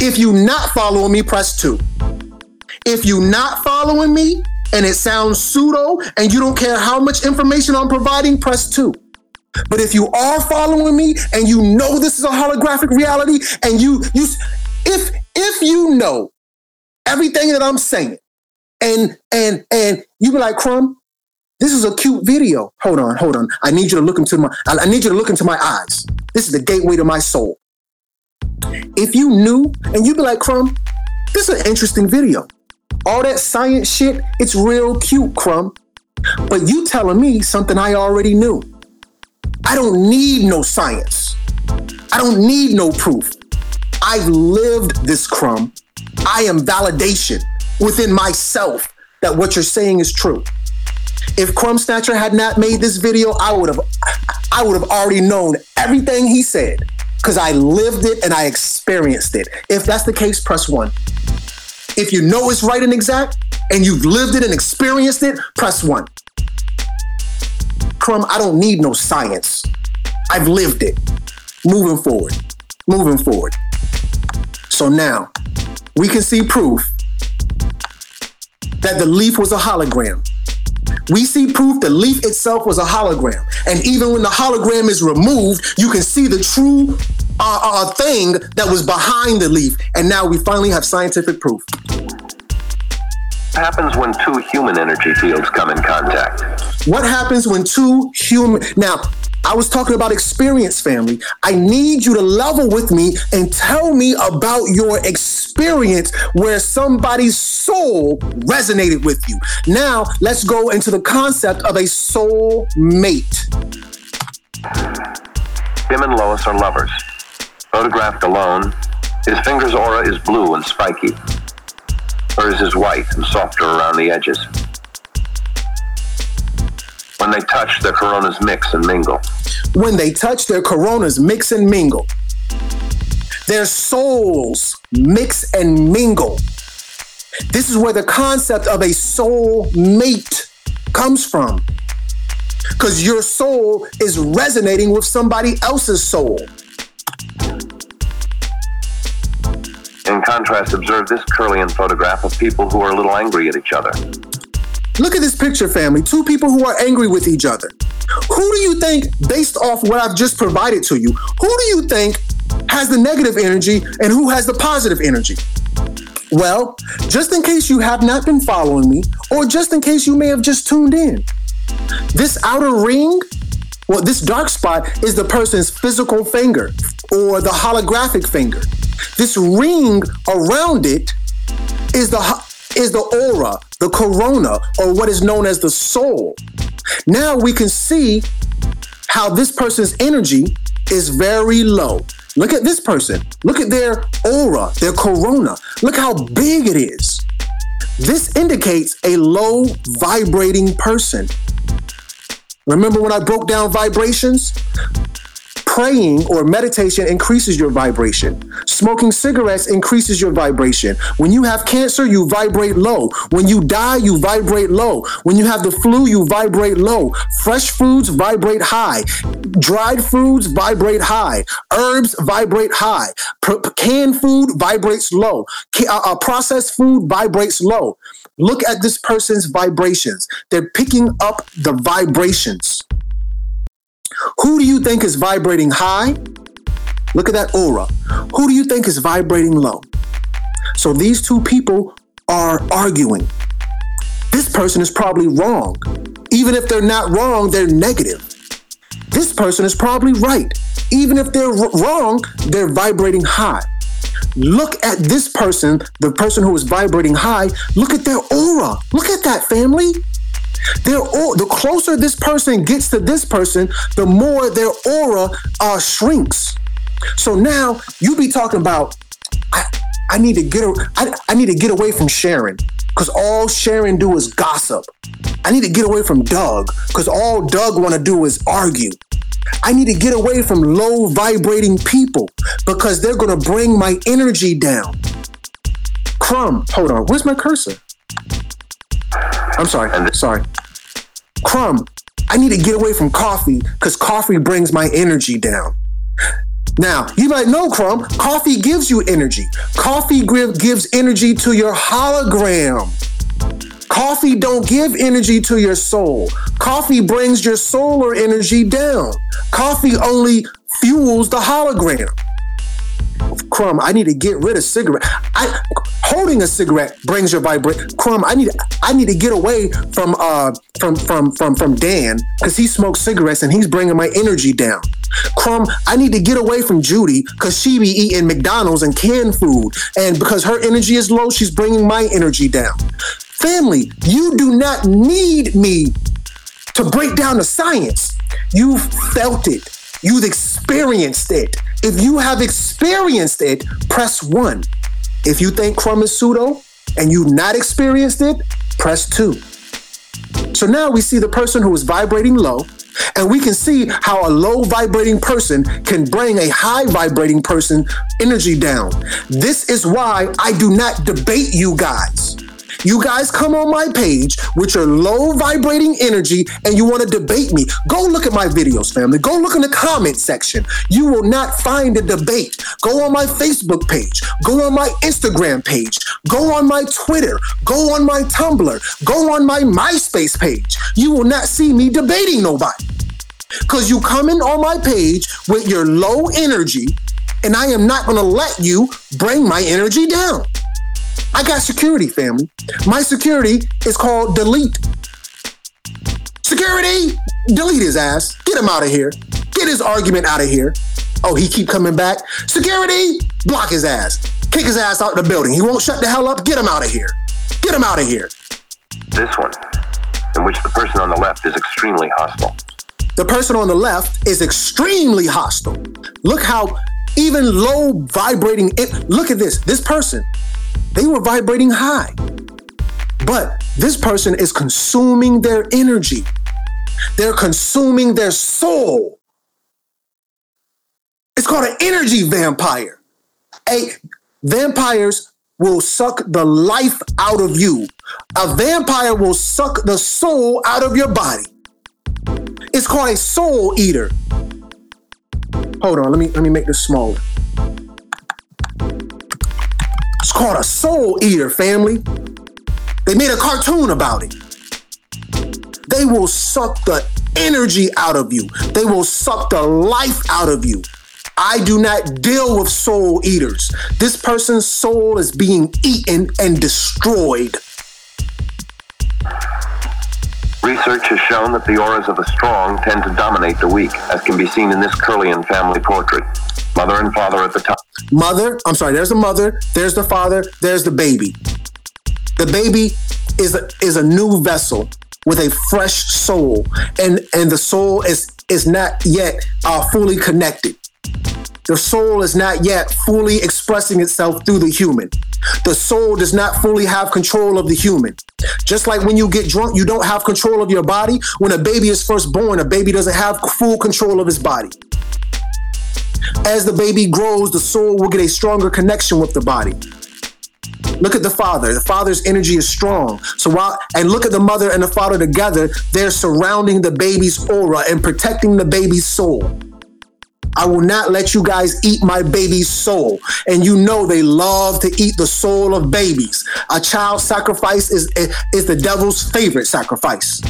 If you not following me, press two. If you not following me and it sounds pseudo and you don't care how much information I'm providing, press two. But if you are following me and you know this is a holographic reality and you you if if you know everything that I'm saying and and and you be like crumb this is a cute video. Hold on, hold on. I need you to look into my I need you to look into my eyes. This is the gateway to my soul. If you knew and you'd be like, Crumb, this is an interesting video. All that science shit, it's real cute, Crumb. But you telling me something I already knew. I don't need no science. I don't need no proof. I've lived this crumb. I am validation within myself that what you're saying is true. If Crumb Snatcher had not made this video, I would have I would have already known everything he said because I lived it and I experienced it. If that's the case, press one. If you know it's right and exact and you've lived it and experienced it, press one. Crumb, I don't need no science. I've lived it. Moving forward. Moving forward. So now we can see proof that the leaf was a hologram. We see proof the leaf itself was a hologram. And even when the hologram is removed, you can see the true uh, uh, thing that was behind the leaf. And now we finally have scientific proof. What happens when two human energy fields come in contact? What happens when two human. Now, I was talking about experience, family. I need you to level with me and tell me about your experience where somebody's soul resonated with you. Now, let's go into the concept of a soul mate. Tim and Lois are lovers. Photographed alone, his finger's aura is blue and spiky. Hers is white and softer around the edges. When they touch, their coronas mix and mingle. When they touch, their coronas mix and mingle. Their souls mix and mingle. This is where the concept of a soul mate comes from. Because your soul is resonating with somebody else's soul. In contrast, observe this Kirlian photograph of people who are a little angry at each other. Look at this picture, family. Two people who are angry with each other. Who do you think, based off what I've just provided to you, who do you think has the negative energy and who has the positive energy? Well, just in case you have not been following me, or just in case you may have just tuned in, this outer ring, well, this dark spot is the person's physical finger or the holographic finger. This ring around it is the is the aura, the corona, or what is known as the soul. Now we can see how this person's energy is very low. Look at this person. Look at their aura, their corona. Look how big it is. This indicates a low vibrating person. Remember when I broke down vibrations? Praying or meditation increases your vibration. Smoking cigarettes increases your vibration. When you have cancer, you vibrate low. When you die, you vibrate low. When you have the flu, you vibrate low. Fresh foods vibrate high. Dried foods vibrate high. Herbs vibrate high. P- canned food vibrates low. Ca- uh, uh, processed food vibrates low. Look at this person's vibrations. They're picking up the vibrations. Who do you think is vibrating high? Look at that aura. Who do you think is vibrating low? So these two people are arguing. This person is probably wrong. Even if they're not wrong, they're negative. This person is probably right. Even if they're wrong, they're vibrating high. Look at this person, the person who is vibrating high. Look at their aura. Look at that, family. Their aura, the closer this person gets to this person, the more their aura uh, shrinks. So now you be talking about, I, I need to get, a, I, I need to get away from Sharon because all Sharon do is gossip. I need to get away from Doug because all Doug want to do is argue. I need to get away from low vibrating people because they're going to bring my energy down. Crumb, hold on. Where's my cursor? I'm sorry. sorry. Crumb, I need to get away from coffee because coffee brings my energy down. Now, you might know, Crumb, coffee gives you energy. Coffee gi- gives energy to your hologram. Coffee don't give energy to your soul. Coffee brings your solar energy down. Coffee only fuels the hologram. Crumb, I need to get rid of cigarette. I holding a cigarette brings your vibration. Crumb, I need I need to get away from uh from from from from Dan because he smokes cigarettes and he's bringing my energy down. Crumb, I need to get away from Judy because she be eating McDonald's and canned food, and because her energy is low, she's bringing my energy down. Family, you do not need me to break down the science. You've felt it. You've experienced it. If you have experienced it, press one. If you think crumb is pseudo and you've not experienced it, press two. So now we see the person who is vibrating low, and we can see how a low vibrating person can bring a high vibrating person energy down. This is why I do not debate you guys. You guys come on my page with your low vibrating energy and you want to debate me. Go look at my videos, family. Go look in the comment section. You will not find a debate. Go on my Facebook page. Go on my Instagram page. Go on my Twitter. Go on my Tumblr. Go on my MySpace page. You will not see me debating nobody. Because you coming on my page with your low energy, and I am not going to let you bring my energy down. I got security, family. My security is called delete. Security, delete his ass. Get him out of here. Get his argument out of here. Oh, he keep coming back. Security, block his ass. Kick his ass out of the building. He won't shut the hell up. Get him out of here. Get him out of here. This one, in which the person on the left is extremely hostile. The person on the left is extremely hostile. Look how even low vibrating. It, look at this. This person, they were vibrating high. But this person is consuming their energy. They're consuming their soul. It's called an energy vampire. A vampires will suck the life out of you. A vampire will suck the soul out of your body. It's called a soul eater. Hold on, let me let me make this smaller. It's called a soul eater, family. They made a cartoon about it. They will suck the energy out of you. They will suck the life out of you. I do not deal with soul eaters. This person's soul is being eaten and destroyed. Research has shown that the auras of the strong tend to dominate the weak, as can be seen in this Kirlian family portrait. Mother and father at the top. Mother, I'm sorry, there's the mother, there's the father, there's the baby. The baby is a, is a new vessel with a fresh soul, and and the soul is is not yet uh, fully connected. The soul is not yet fully expressing itself through the human. The soul does not fully have control of the human. Just like when you get drunk, you don't have control of your body. When a baby is first born, a baby doesn't have full control of his body. As the baby grows, the soul will get a stronger connection with the body. Look at the father. The father's energy is strong. So while and look at the mother and the father together, they're surrounding the baby's aura and protecting the baby's soul. I will not let you guys eat my baby's soul. And you know they love to eat the soul of babies. A child sacrifice is, is the devil's favorite sacrifice.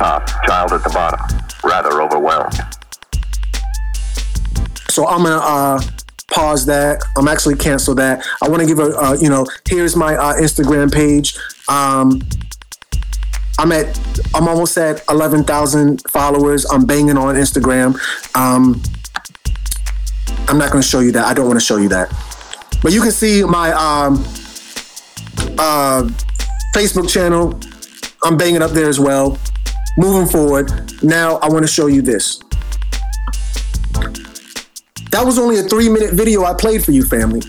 Uh, child at the bottom, rather overwhelmed. So I'm gonna uh, pause that. I'm actually cancel that. I want to give a uh, you know here's my uh, Instagram page. Um, I'm at I'm almost at 11,000 followers. I'm banging on Instagram. Um, I'm not to show you that. I don't want to show you that. But you can see my um, uh, Facebook channel. I'm banging up there as well. Moving forward, now I want to show you this. That was only a three minute video I played for you, family.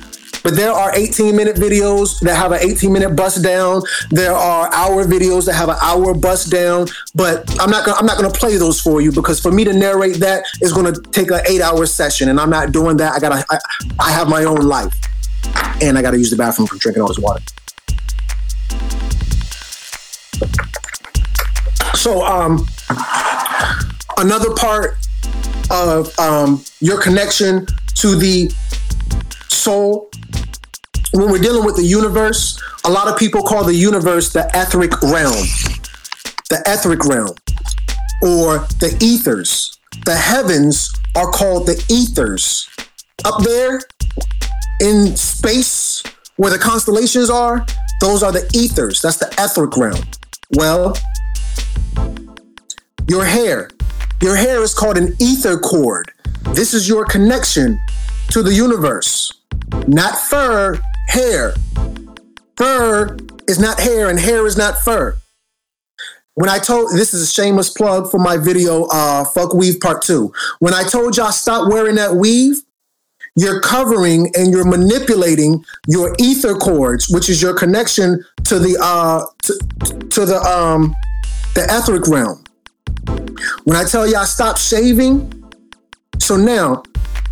But there are 18 minute videos that have an 18 minute bust down. There are hour videos that have an hour bust down. But I'm not gonna I'm not gonna play those for you because for me to narrate that is gonna take an eight hour session, and I'm not doing that. I gotta I, I have my own life, and I gotta use the bathroom from drinking all this water. So um, another part of um, your connection to the soul. When we're dealing with the universe, a lot of people call the universe the etheric realm, the etheric realm, or the ethers. The heavens are called the ethers. Up there in space, where the constellations are, those are the ethers. That's the etheric realm. Well, your hair, your hair is called an ether cord. This is your connection to the universe. Not fur, hair. Fur is not hair, and hair is not fur. When I told this is a shameless plug for my video, uh, Fuck Weave Part 2. When I told y'all stop wearing that weave, you're covering and you're manipulating your ether cords, which is your connection to the uh to, to the um the etheric realm. When I tell y'all stop shaving, so now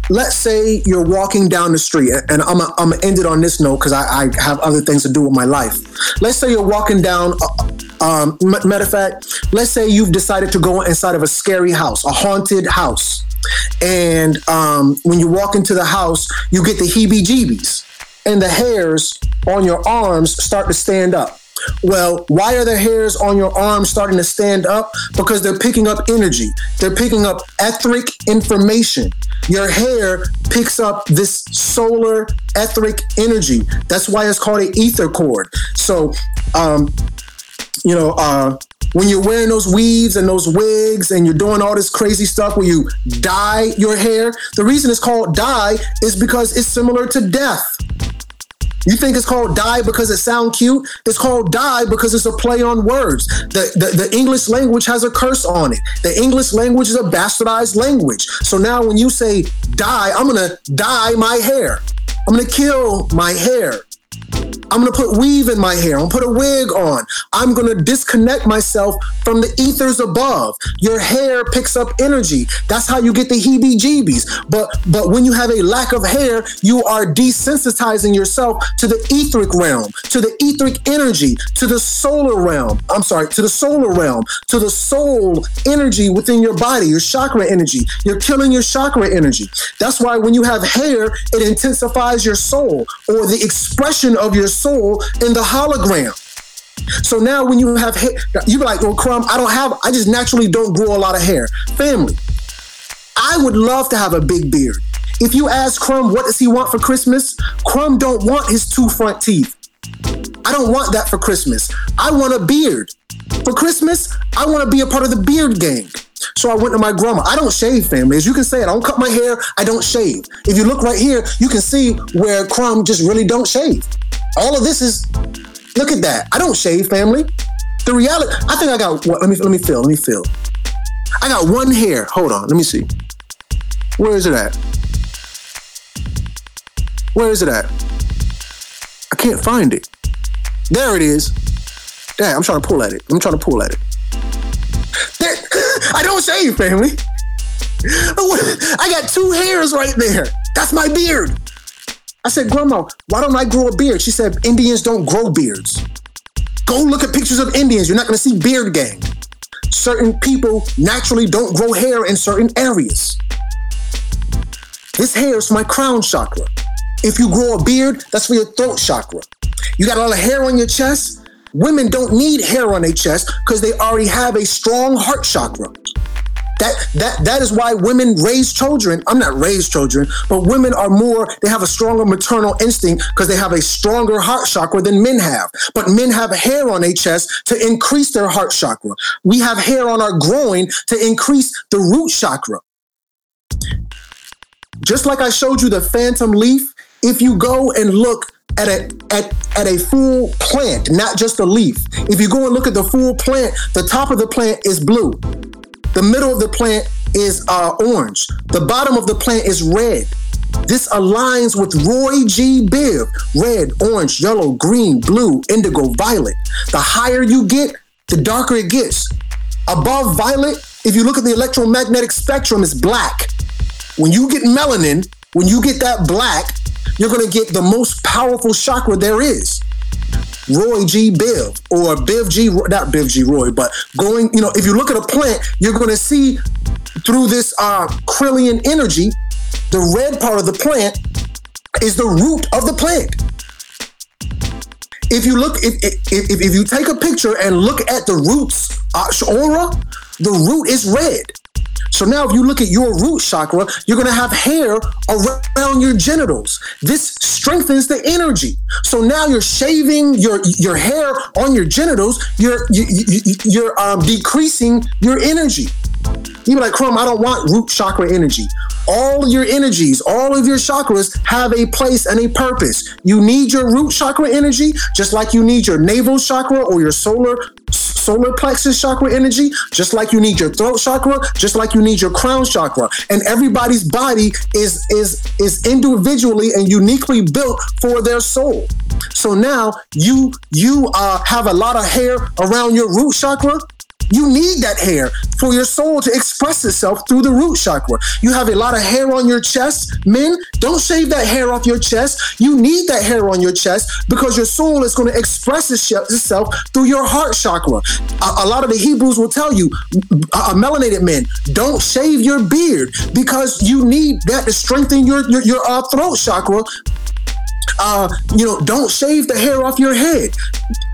let's say you're walking down the street, and I'm gonna end it on this note because I, I, have other things to do with my life. Let's say you're walking down. Uh, um, matter of fact, let's say you've decided to go inside of a scary house, a haunted house, and um, when you walk into the house, you get the heebie-jeebies, and the hairs on your arms start to stand up. Well, why are the hairs on your arms starting to stand up? Because they're picking up energy. They're picking up etheric information. Your hair picks up this solar etheric energy. That's why it's called an ether cord. So, um, you know, uh, when you're wearing those weaves and those wigs and you're doing all this crazy stuff where you dye your hair, the reason it's called dye is because it's similar to death. You think it's called die because it sounds cute? It's called die because it's a play on words. The, the, the English language has a curse on it. The English language is a bastardized language. So now when you say die, I'm gonna dye my hair. I'm gonna kill my hair. I'm gonna put weave in my hair. I'm gonna put a wig on. I'm gonna disconnect myself from the ethers above. Your hair picks up energy. That's how you get the heebie-jeebies. But but when you have a lack of hair, you are desensitizing yourself to the etheric realm, to the etheric energy, to the solar realm. I'm sorry, to the solar realm, to the soul energy within your body, your chakra energy. You're killing your chakra energy. That's why when you have hair, it intensifies your soul or the expression of your soul in the hologram. So now when you have hair, you be like, well, Crumb, I don't have, I just naturally don't grow a lot of hair. Family, I would love to have a big beard. If you ask Crumb what does he want for Christmas, Crumb don't want his two front teeth. I don't want that for Christmas. I want a beard. For Christmas, I want to be a part of the beard gang. So I went to my grandma. I don't shave, family. As you can say, I don't cut my hair. I don't shave. If you look right here, you can see where Crumb just really don't shave. All of this is, look at that. I don't shave, family. The reality, I think I got, what, let me, let me feel, let me feel. I got one hair. Hold on, let me see. Where is it at? Where is it at? I can't find it. There it is. Damn, I'm trying to pull at it. I'm trying to pull at it. There, [LAUGHS] I don't shave, family. [LAUGHS] I got two hairs right there. That's my beard. I said, Grandma, why don't I grow a beard? She said, Indians don't grow beards. Go look at pictures of Indians. You're not going to see beard gang. Certain people naturally don't grow hair in certain areas. This hair is my crown chakra. If you grow a beard, that's for your throat chakra. You got a lot of hair on your chest. Women don't need hair on their chest because they already have a strong heart chakra. That that that is why women raise children. I'm not raise children, but women are more. They have a stronger maternal instinct because they have a stronger heart chakra than men have. But men have hair on their chest to increase their heart chakra. We have hair on our groin to increase the root chakra. Just like I showed you the phantom leaf, if you go and look at a at, at a full plant, not just a leaf. If you go and look at the full plant, the top of the plant is blue. The middle of the plant is uh, orange. The bottom of the plant is red. This aligns with Roy G. Biv red, orange, yellow, green, blue, indigo, violet. The higher you get, the darker it gets. Above violet, if you look at the electromagnetic spectrum, it's black. When you get melanin, when you get that black, you're to get the most powerful chakra there is. Roy G. Biv or Biv G. Not Biv G. Roy, but going, you know, if you look at a plant, you're going to see through this uh, Kirlian energy, the red part of the plant is the root of the plant. If you look, if, if, if you take a picture and look at the roots uh, aura, the root is red. So now, if you look at your root chakra, you're going to have hair around your genitals. This strengthens the energy. So now you're shaving your your hair on your genitals. You're you, you, you're um, decreasing your energy. You be like, Crumb, I don't want root chakra energy. All your energies, all of your chakras have a place and a purpose. You need your root chakra energy, just like you need your navel chakra or your solar solar plexus chakra energy, just like you need your throat chakra, just like you need your crown chakra. And everybody's body is is is individually and uniquely built for their soul. So now you you uh, have a lot of hair around your root chakra. You need that hair for your soul to express itself through the root chakra. You have a lot of hair on your chest. Men, don't shave that hair off your chest. You need that hair on your chest because your soul is going to express itself through your heart chakra. A, a lot of the Hebrews will tell you, uh, melanated men, don't shave your beard because you need that to strengthen your, your, your uh, throat chakra uh, you know, don't shave the hair off your head.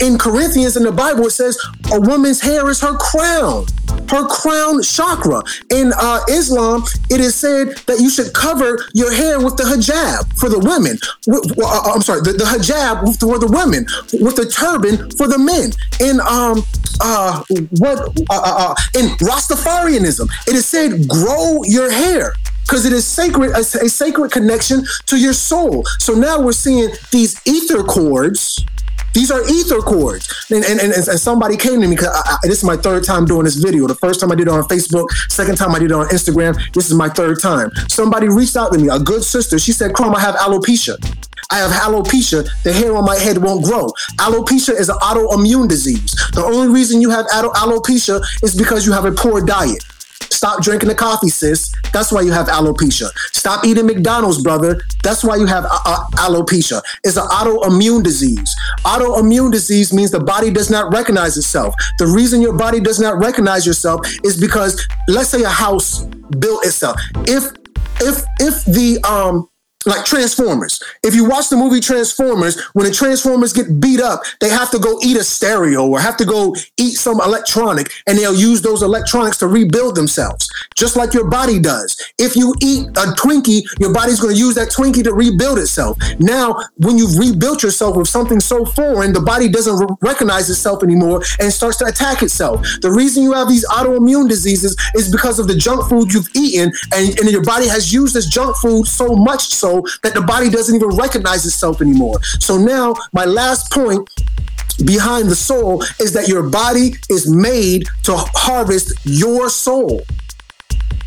In Corinthians in the Bible, it says a woman's hair is her crown, her crown chakra. In uh, Islam, it is said that you should cover your hair with the hijab for the women. Uh, I'm sorry, the, the hijab for the women, with the turban for the men. In um, uh, what uh, uh, uh in Rastafarianism, it is said grow your hair because it is sacred, a, a, sacred connection to your soul. So now we're seeing these ether cords. These are ether cords. And, and, and, and somebody came to me because this is my third time doing this video. The first time I did it on Facebook, second time I did it on Instagram. This is my third time. Somebody reached out to me, a good sister. She said, Crumb, I have alopecia. I have alopecia. The hair on my head won't grow. Alopecia is an autoimmune disease. The only reason you have alopecia is because you have a poor diet. Stop drinking the coffee, sis. That's why you have alopecia. Stop eating McDonald's, brother. That's why you have uh, uh, alopecia. It's an autoimmune disease. Autoimmune disease means the body does not recognize itself. The reason your body does not recognize yourself is because, let's say, a house built itself. If if if the um like Transformers. If you watch the movie Transformers, when the Transformers get beat up, they have to go eat a stereo or have to go eat some electronic and they'll use those electronics to rebuild themselves, just like your body does. If you eat a Twinkie, your body's going to use that Twinkie to rebuild itself. Now, when you've rebuilt yourself with something so foreign, the body doesn't re- recognize itself anymore and starts to attack itself. The reason you have these autoimmune diseases is because of the junk food you've eaten and, and your body has used this junk food so much so that the body doesn't even recognize itself anymore. So now, my last point behind the soul is that your body is made to harvest your soul.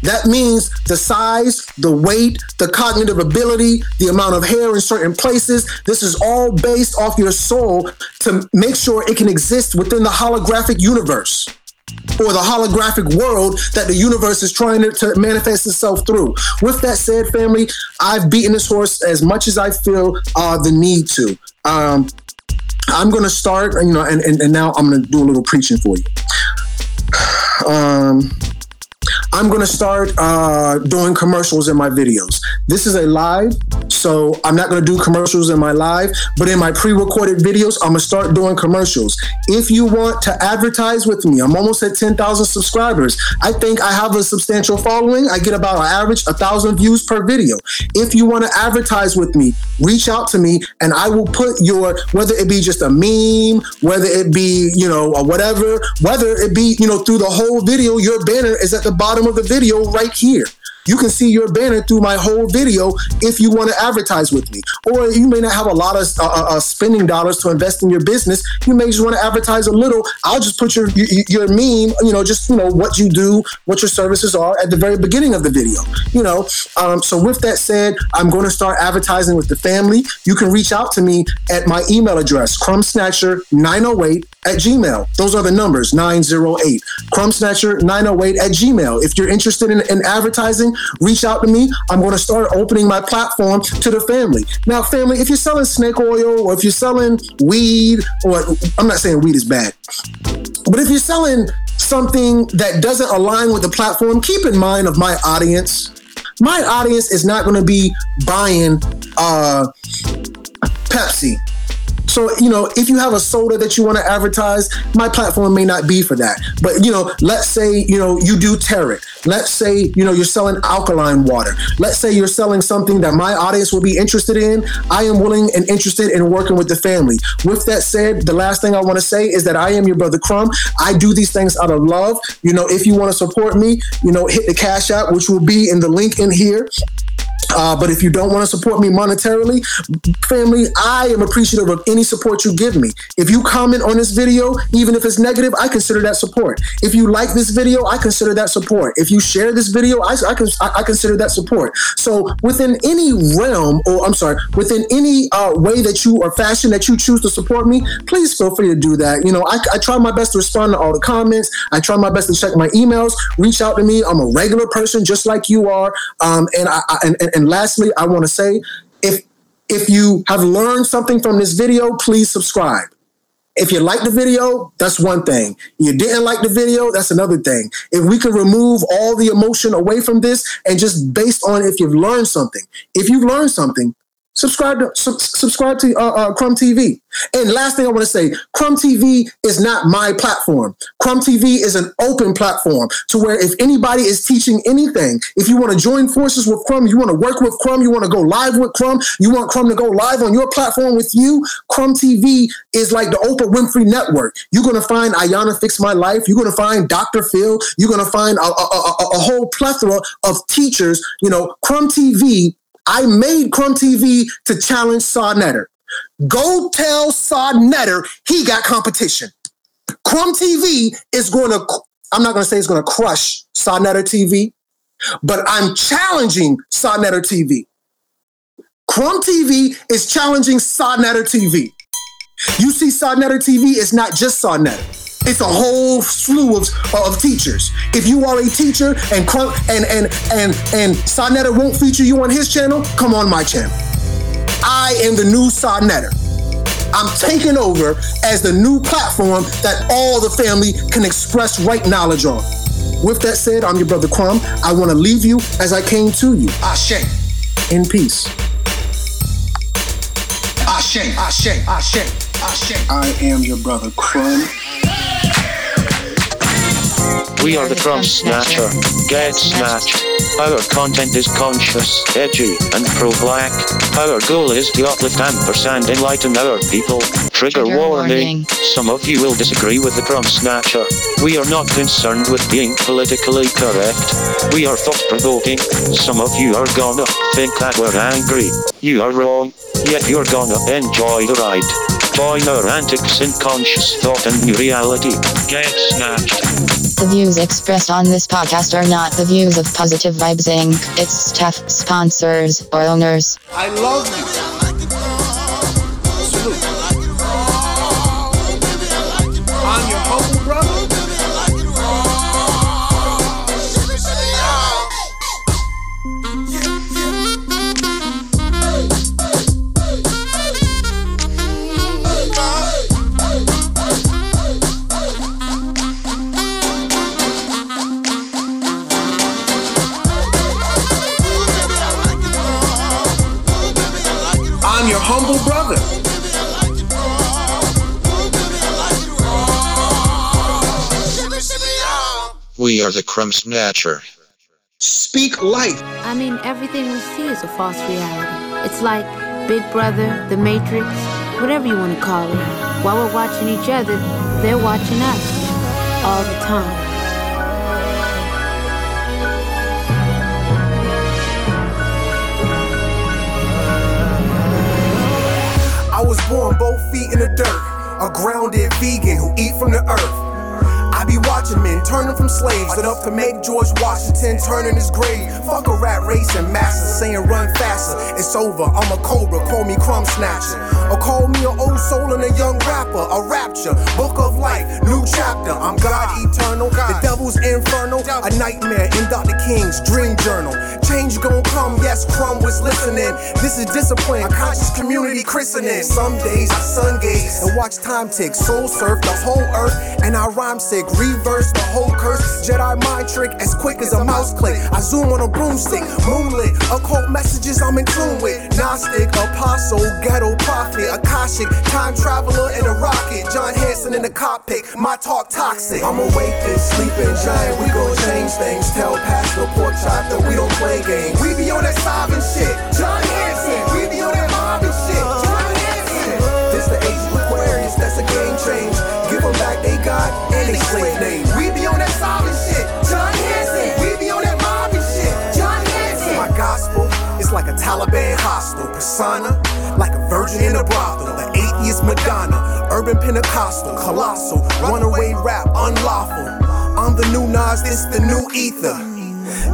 That means the size, the weight, the cognitive ability, the amount of hair in certain places. This is all based off your soul to make sure it can exist within the holographic universe or the holographic world that the universe is trying to, to, manifest itself through. With that said, family, I've beaten this horse as much as I feel uh, the need to. Um, I'm going to start, you know, and, and, and now I'm going to do a little preaching for you. [SIGHS] Um, I'm going to start uh, doing commercials in my videos. This is a live, so I'm not going to do commercials in my live, but in my pre recorded videos, I'm going to start doing commercials. If you want to advertise with me, I'm almost at 10,000 subscribers. I think I have a substantial following. I get about an average 1,000 views per video. If you want to advertise with me, reach out to me and I will put your, whether it be just a meme, whether it be, you know, whatever, whether it be, you know, through the whole video, your banner is at the bottom of the video right here. You can see your banner through my whole video if you want to advertise with me. Or you may not have a lot of uh, uh, uh, spending dollars to invest in your business. You may just want to advertise a little. I'll just put your, your your meme, you know, just you know what you do, what your services are at the very beginning of the video. You know, um, so with that said, I'm going to start advertising with the family. You can reach out to me at my email address, crumbsnatcher908 at Gmail. Those are the numbers 908. Crumbsnatcher908 at Gmail. If you're interested in, in advertising, reach out to me. I'm going to start opening my platform to the family. Now, family, if you're selling snake oil or if you're selling weed, or I'm not saying weed is bad, but if you're selling something that doesn't align with the platform, keep in mind of my audience. My audience is not going to be buying uh, Pepsi so, you know, if you have a soda that you want to advertise, my platform may not be for that. But, you know, let's say, you know, you do Territ. Let's say, you know, you're selling alkaline water. Let's say you're selling something that my audience will be interested in. I am willing and interested in working with the family. With that said, the last thing I want to say is that I am your brother Crumb. I do these things out of love. You know, if you want to support me, you know, hit the Cash App, which will be in the link in here. Uh, but if you don't want to support me monetarily, family, I am appreciative of any support you give me. If you comment on this video, even if it's negative, I consider that support. If you like this video, I consider that support. If you share this video, I, I, can, I consider that support. So within any realm, or I'm sorry, within any uh, way that you or fashion that you choose to support me, please feel free to do that. You know, I, I try my best to respond to all the comments. I try my best to check my emails. Reach out to me. I'm a regular person just like you are, um, and I, and, and and lastly, I want to say if if you have learned something from this video, please subscribe. If you like the video, that's one thing. You didn't like the video, that's another thing. If we can remove all the emotion away from this and just based on if you've learned something, if you've learned something, subscribe to su- subscribe to uh, uh, Crumb TV. And last thing I want to say, Crumb TV is not my platform. Crumb TV is an open platform to where if anybody is teaching anything, if you want to join forces with Crumb, you want to work with Crumb, you want to go live with Crumb, you want Crumb to go live on your platform with you, Crumb TV is like the Oprah Winfrey Network. You're going to find Iyanla Fix My Life. You're going to find Dr. Phil. You're going to find a, a, a, a whole plethora of teachers. You know, Crumb TV I made Crumb TV to challenge Sa Neter. Go tell Sa Neter he got competition. Crumb TV is going to, I'm not going to say it's going to crush Sa Neter TV, but I'm challenging Sa Neter TV. Crumb TV is challenging Sa Neter TV. You see, Sa Neter TV is not just Sa Neter. It's a whole slew of, of teachers. If you are a teacher and and and and and Sa Neter won't feature you on his channel, come on my channel. I am the new Sa Neter. I'm taking over as the new platform that all the family can express right knowledge on. With that said, I'm your brother Crumb. I want to leave you as I came to you. Ashe. In peace. Ashe, Ashe, Ashe, Ashe. I am your brother Crumb. We are the Crumb Snatcher. Get snatched. Our content is conscious, edgy, and pro-black. Our goal is to uplift and and enlighten our people. Trigger, Trigger warning. warning. Some of you will disagree with the crumb snatcher. We are not concerned with being politically correct. We are thought-provoking. Some of you are gonna think that we're angry. You are wrong. Yet you're gonna enjoy the ride. Join our antics in conscious thought and new reality. Get snatched. The views expressed on this podcast are not the views of Positive Vibes Inc., its staff, sponsors, or owners. I love you. Your humble brother. We are the Crumb Snatcher. Speak life. I mean, everything we see is a false reality. It's like Big Brother, The Matrix, whatever you want to call it. While we're watching each other, they're watching us all the time. Born both feet in the dirt. A grounded vegan who eat from the earth. I be watching men turning from slaves enough to make George Washington turn in his grave. Fuck a rat racing master saying run faster. It's over. I'm a cobra. Call me crumb snatcher. Or call me an old soul and a young rapper. A rapture. Book of life. New chapter. I'm God eternal. The devil's infernal. A nightmare in Dr. King's dream journal. Change gon' come. Yes, Crumb was listening. This is discipline. A conscious community christening. Some days I sun gaze and watch time tick. Soul surf the whole earth. And I rhyme sick. Reverse the whole curse. Jedi mind trick as quick as a mouse click. I zoom on a broomstick. Moonlit. Occult messages I'm in tune with. Gnostic, apostle, ghetto prophet, Akashic, time traveler in a rocket. John Hanson in the cockpit. My talk toxic. I'm awake this sleeping giant. We gon' change things. Tell Pastor Pork Chop that we don't play games. We be on that sovereign shit. John Hanson. That's change. Give them back they God and they slave name. We be on that sovereign shit. John Hanson. We be on that mob shit. John Hanson. My gospel is like a Taliban hostile persona, like a virgin in a brothel, the atheist Madonna, urban Pentecostal, colossal, runaway rap, unlawful. I'm the new Nas, this the new ether.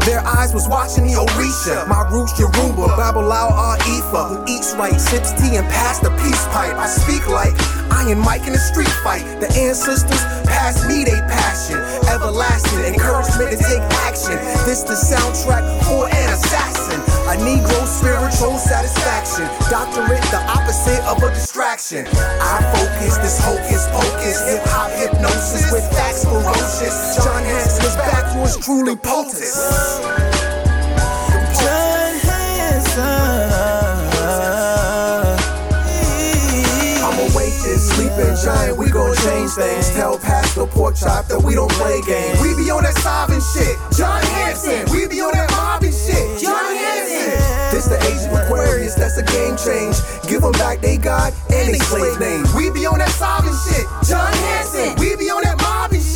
Their eyes was watching the Orisha. My roots Yoruba, Babalawo uh, are Ifa. Who eats right, sips tea, and pass the peace pipe. I speak like Iron Mike in a street fight. The ancestors pass me they passion. Everlasting encouragement to take action. This the soundtrack for an assassin. A Negro spiritual satisfaction. Doctorate, the opposite of a distraction. I focus, this hocus pocus. Hip hop hypnosis with facts ferocious. John Hanson is back, yours truly potent. Giant, we gon' change things. Tell Pastor Pork Chop that we don't play games. We be on that sovereign shit. John Hanson, we be on that mobbing shit. John Hanson. This the age of Aquarius, that's a game change. Give them back they God and they slave name. We be on that sovereign shit. John Hanson, we be on that mobbing shit.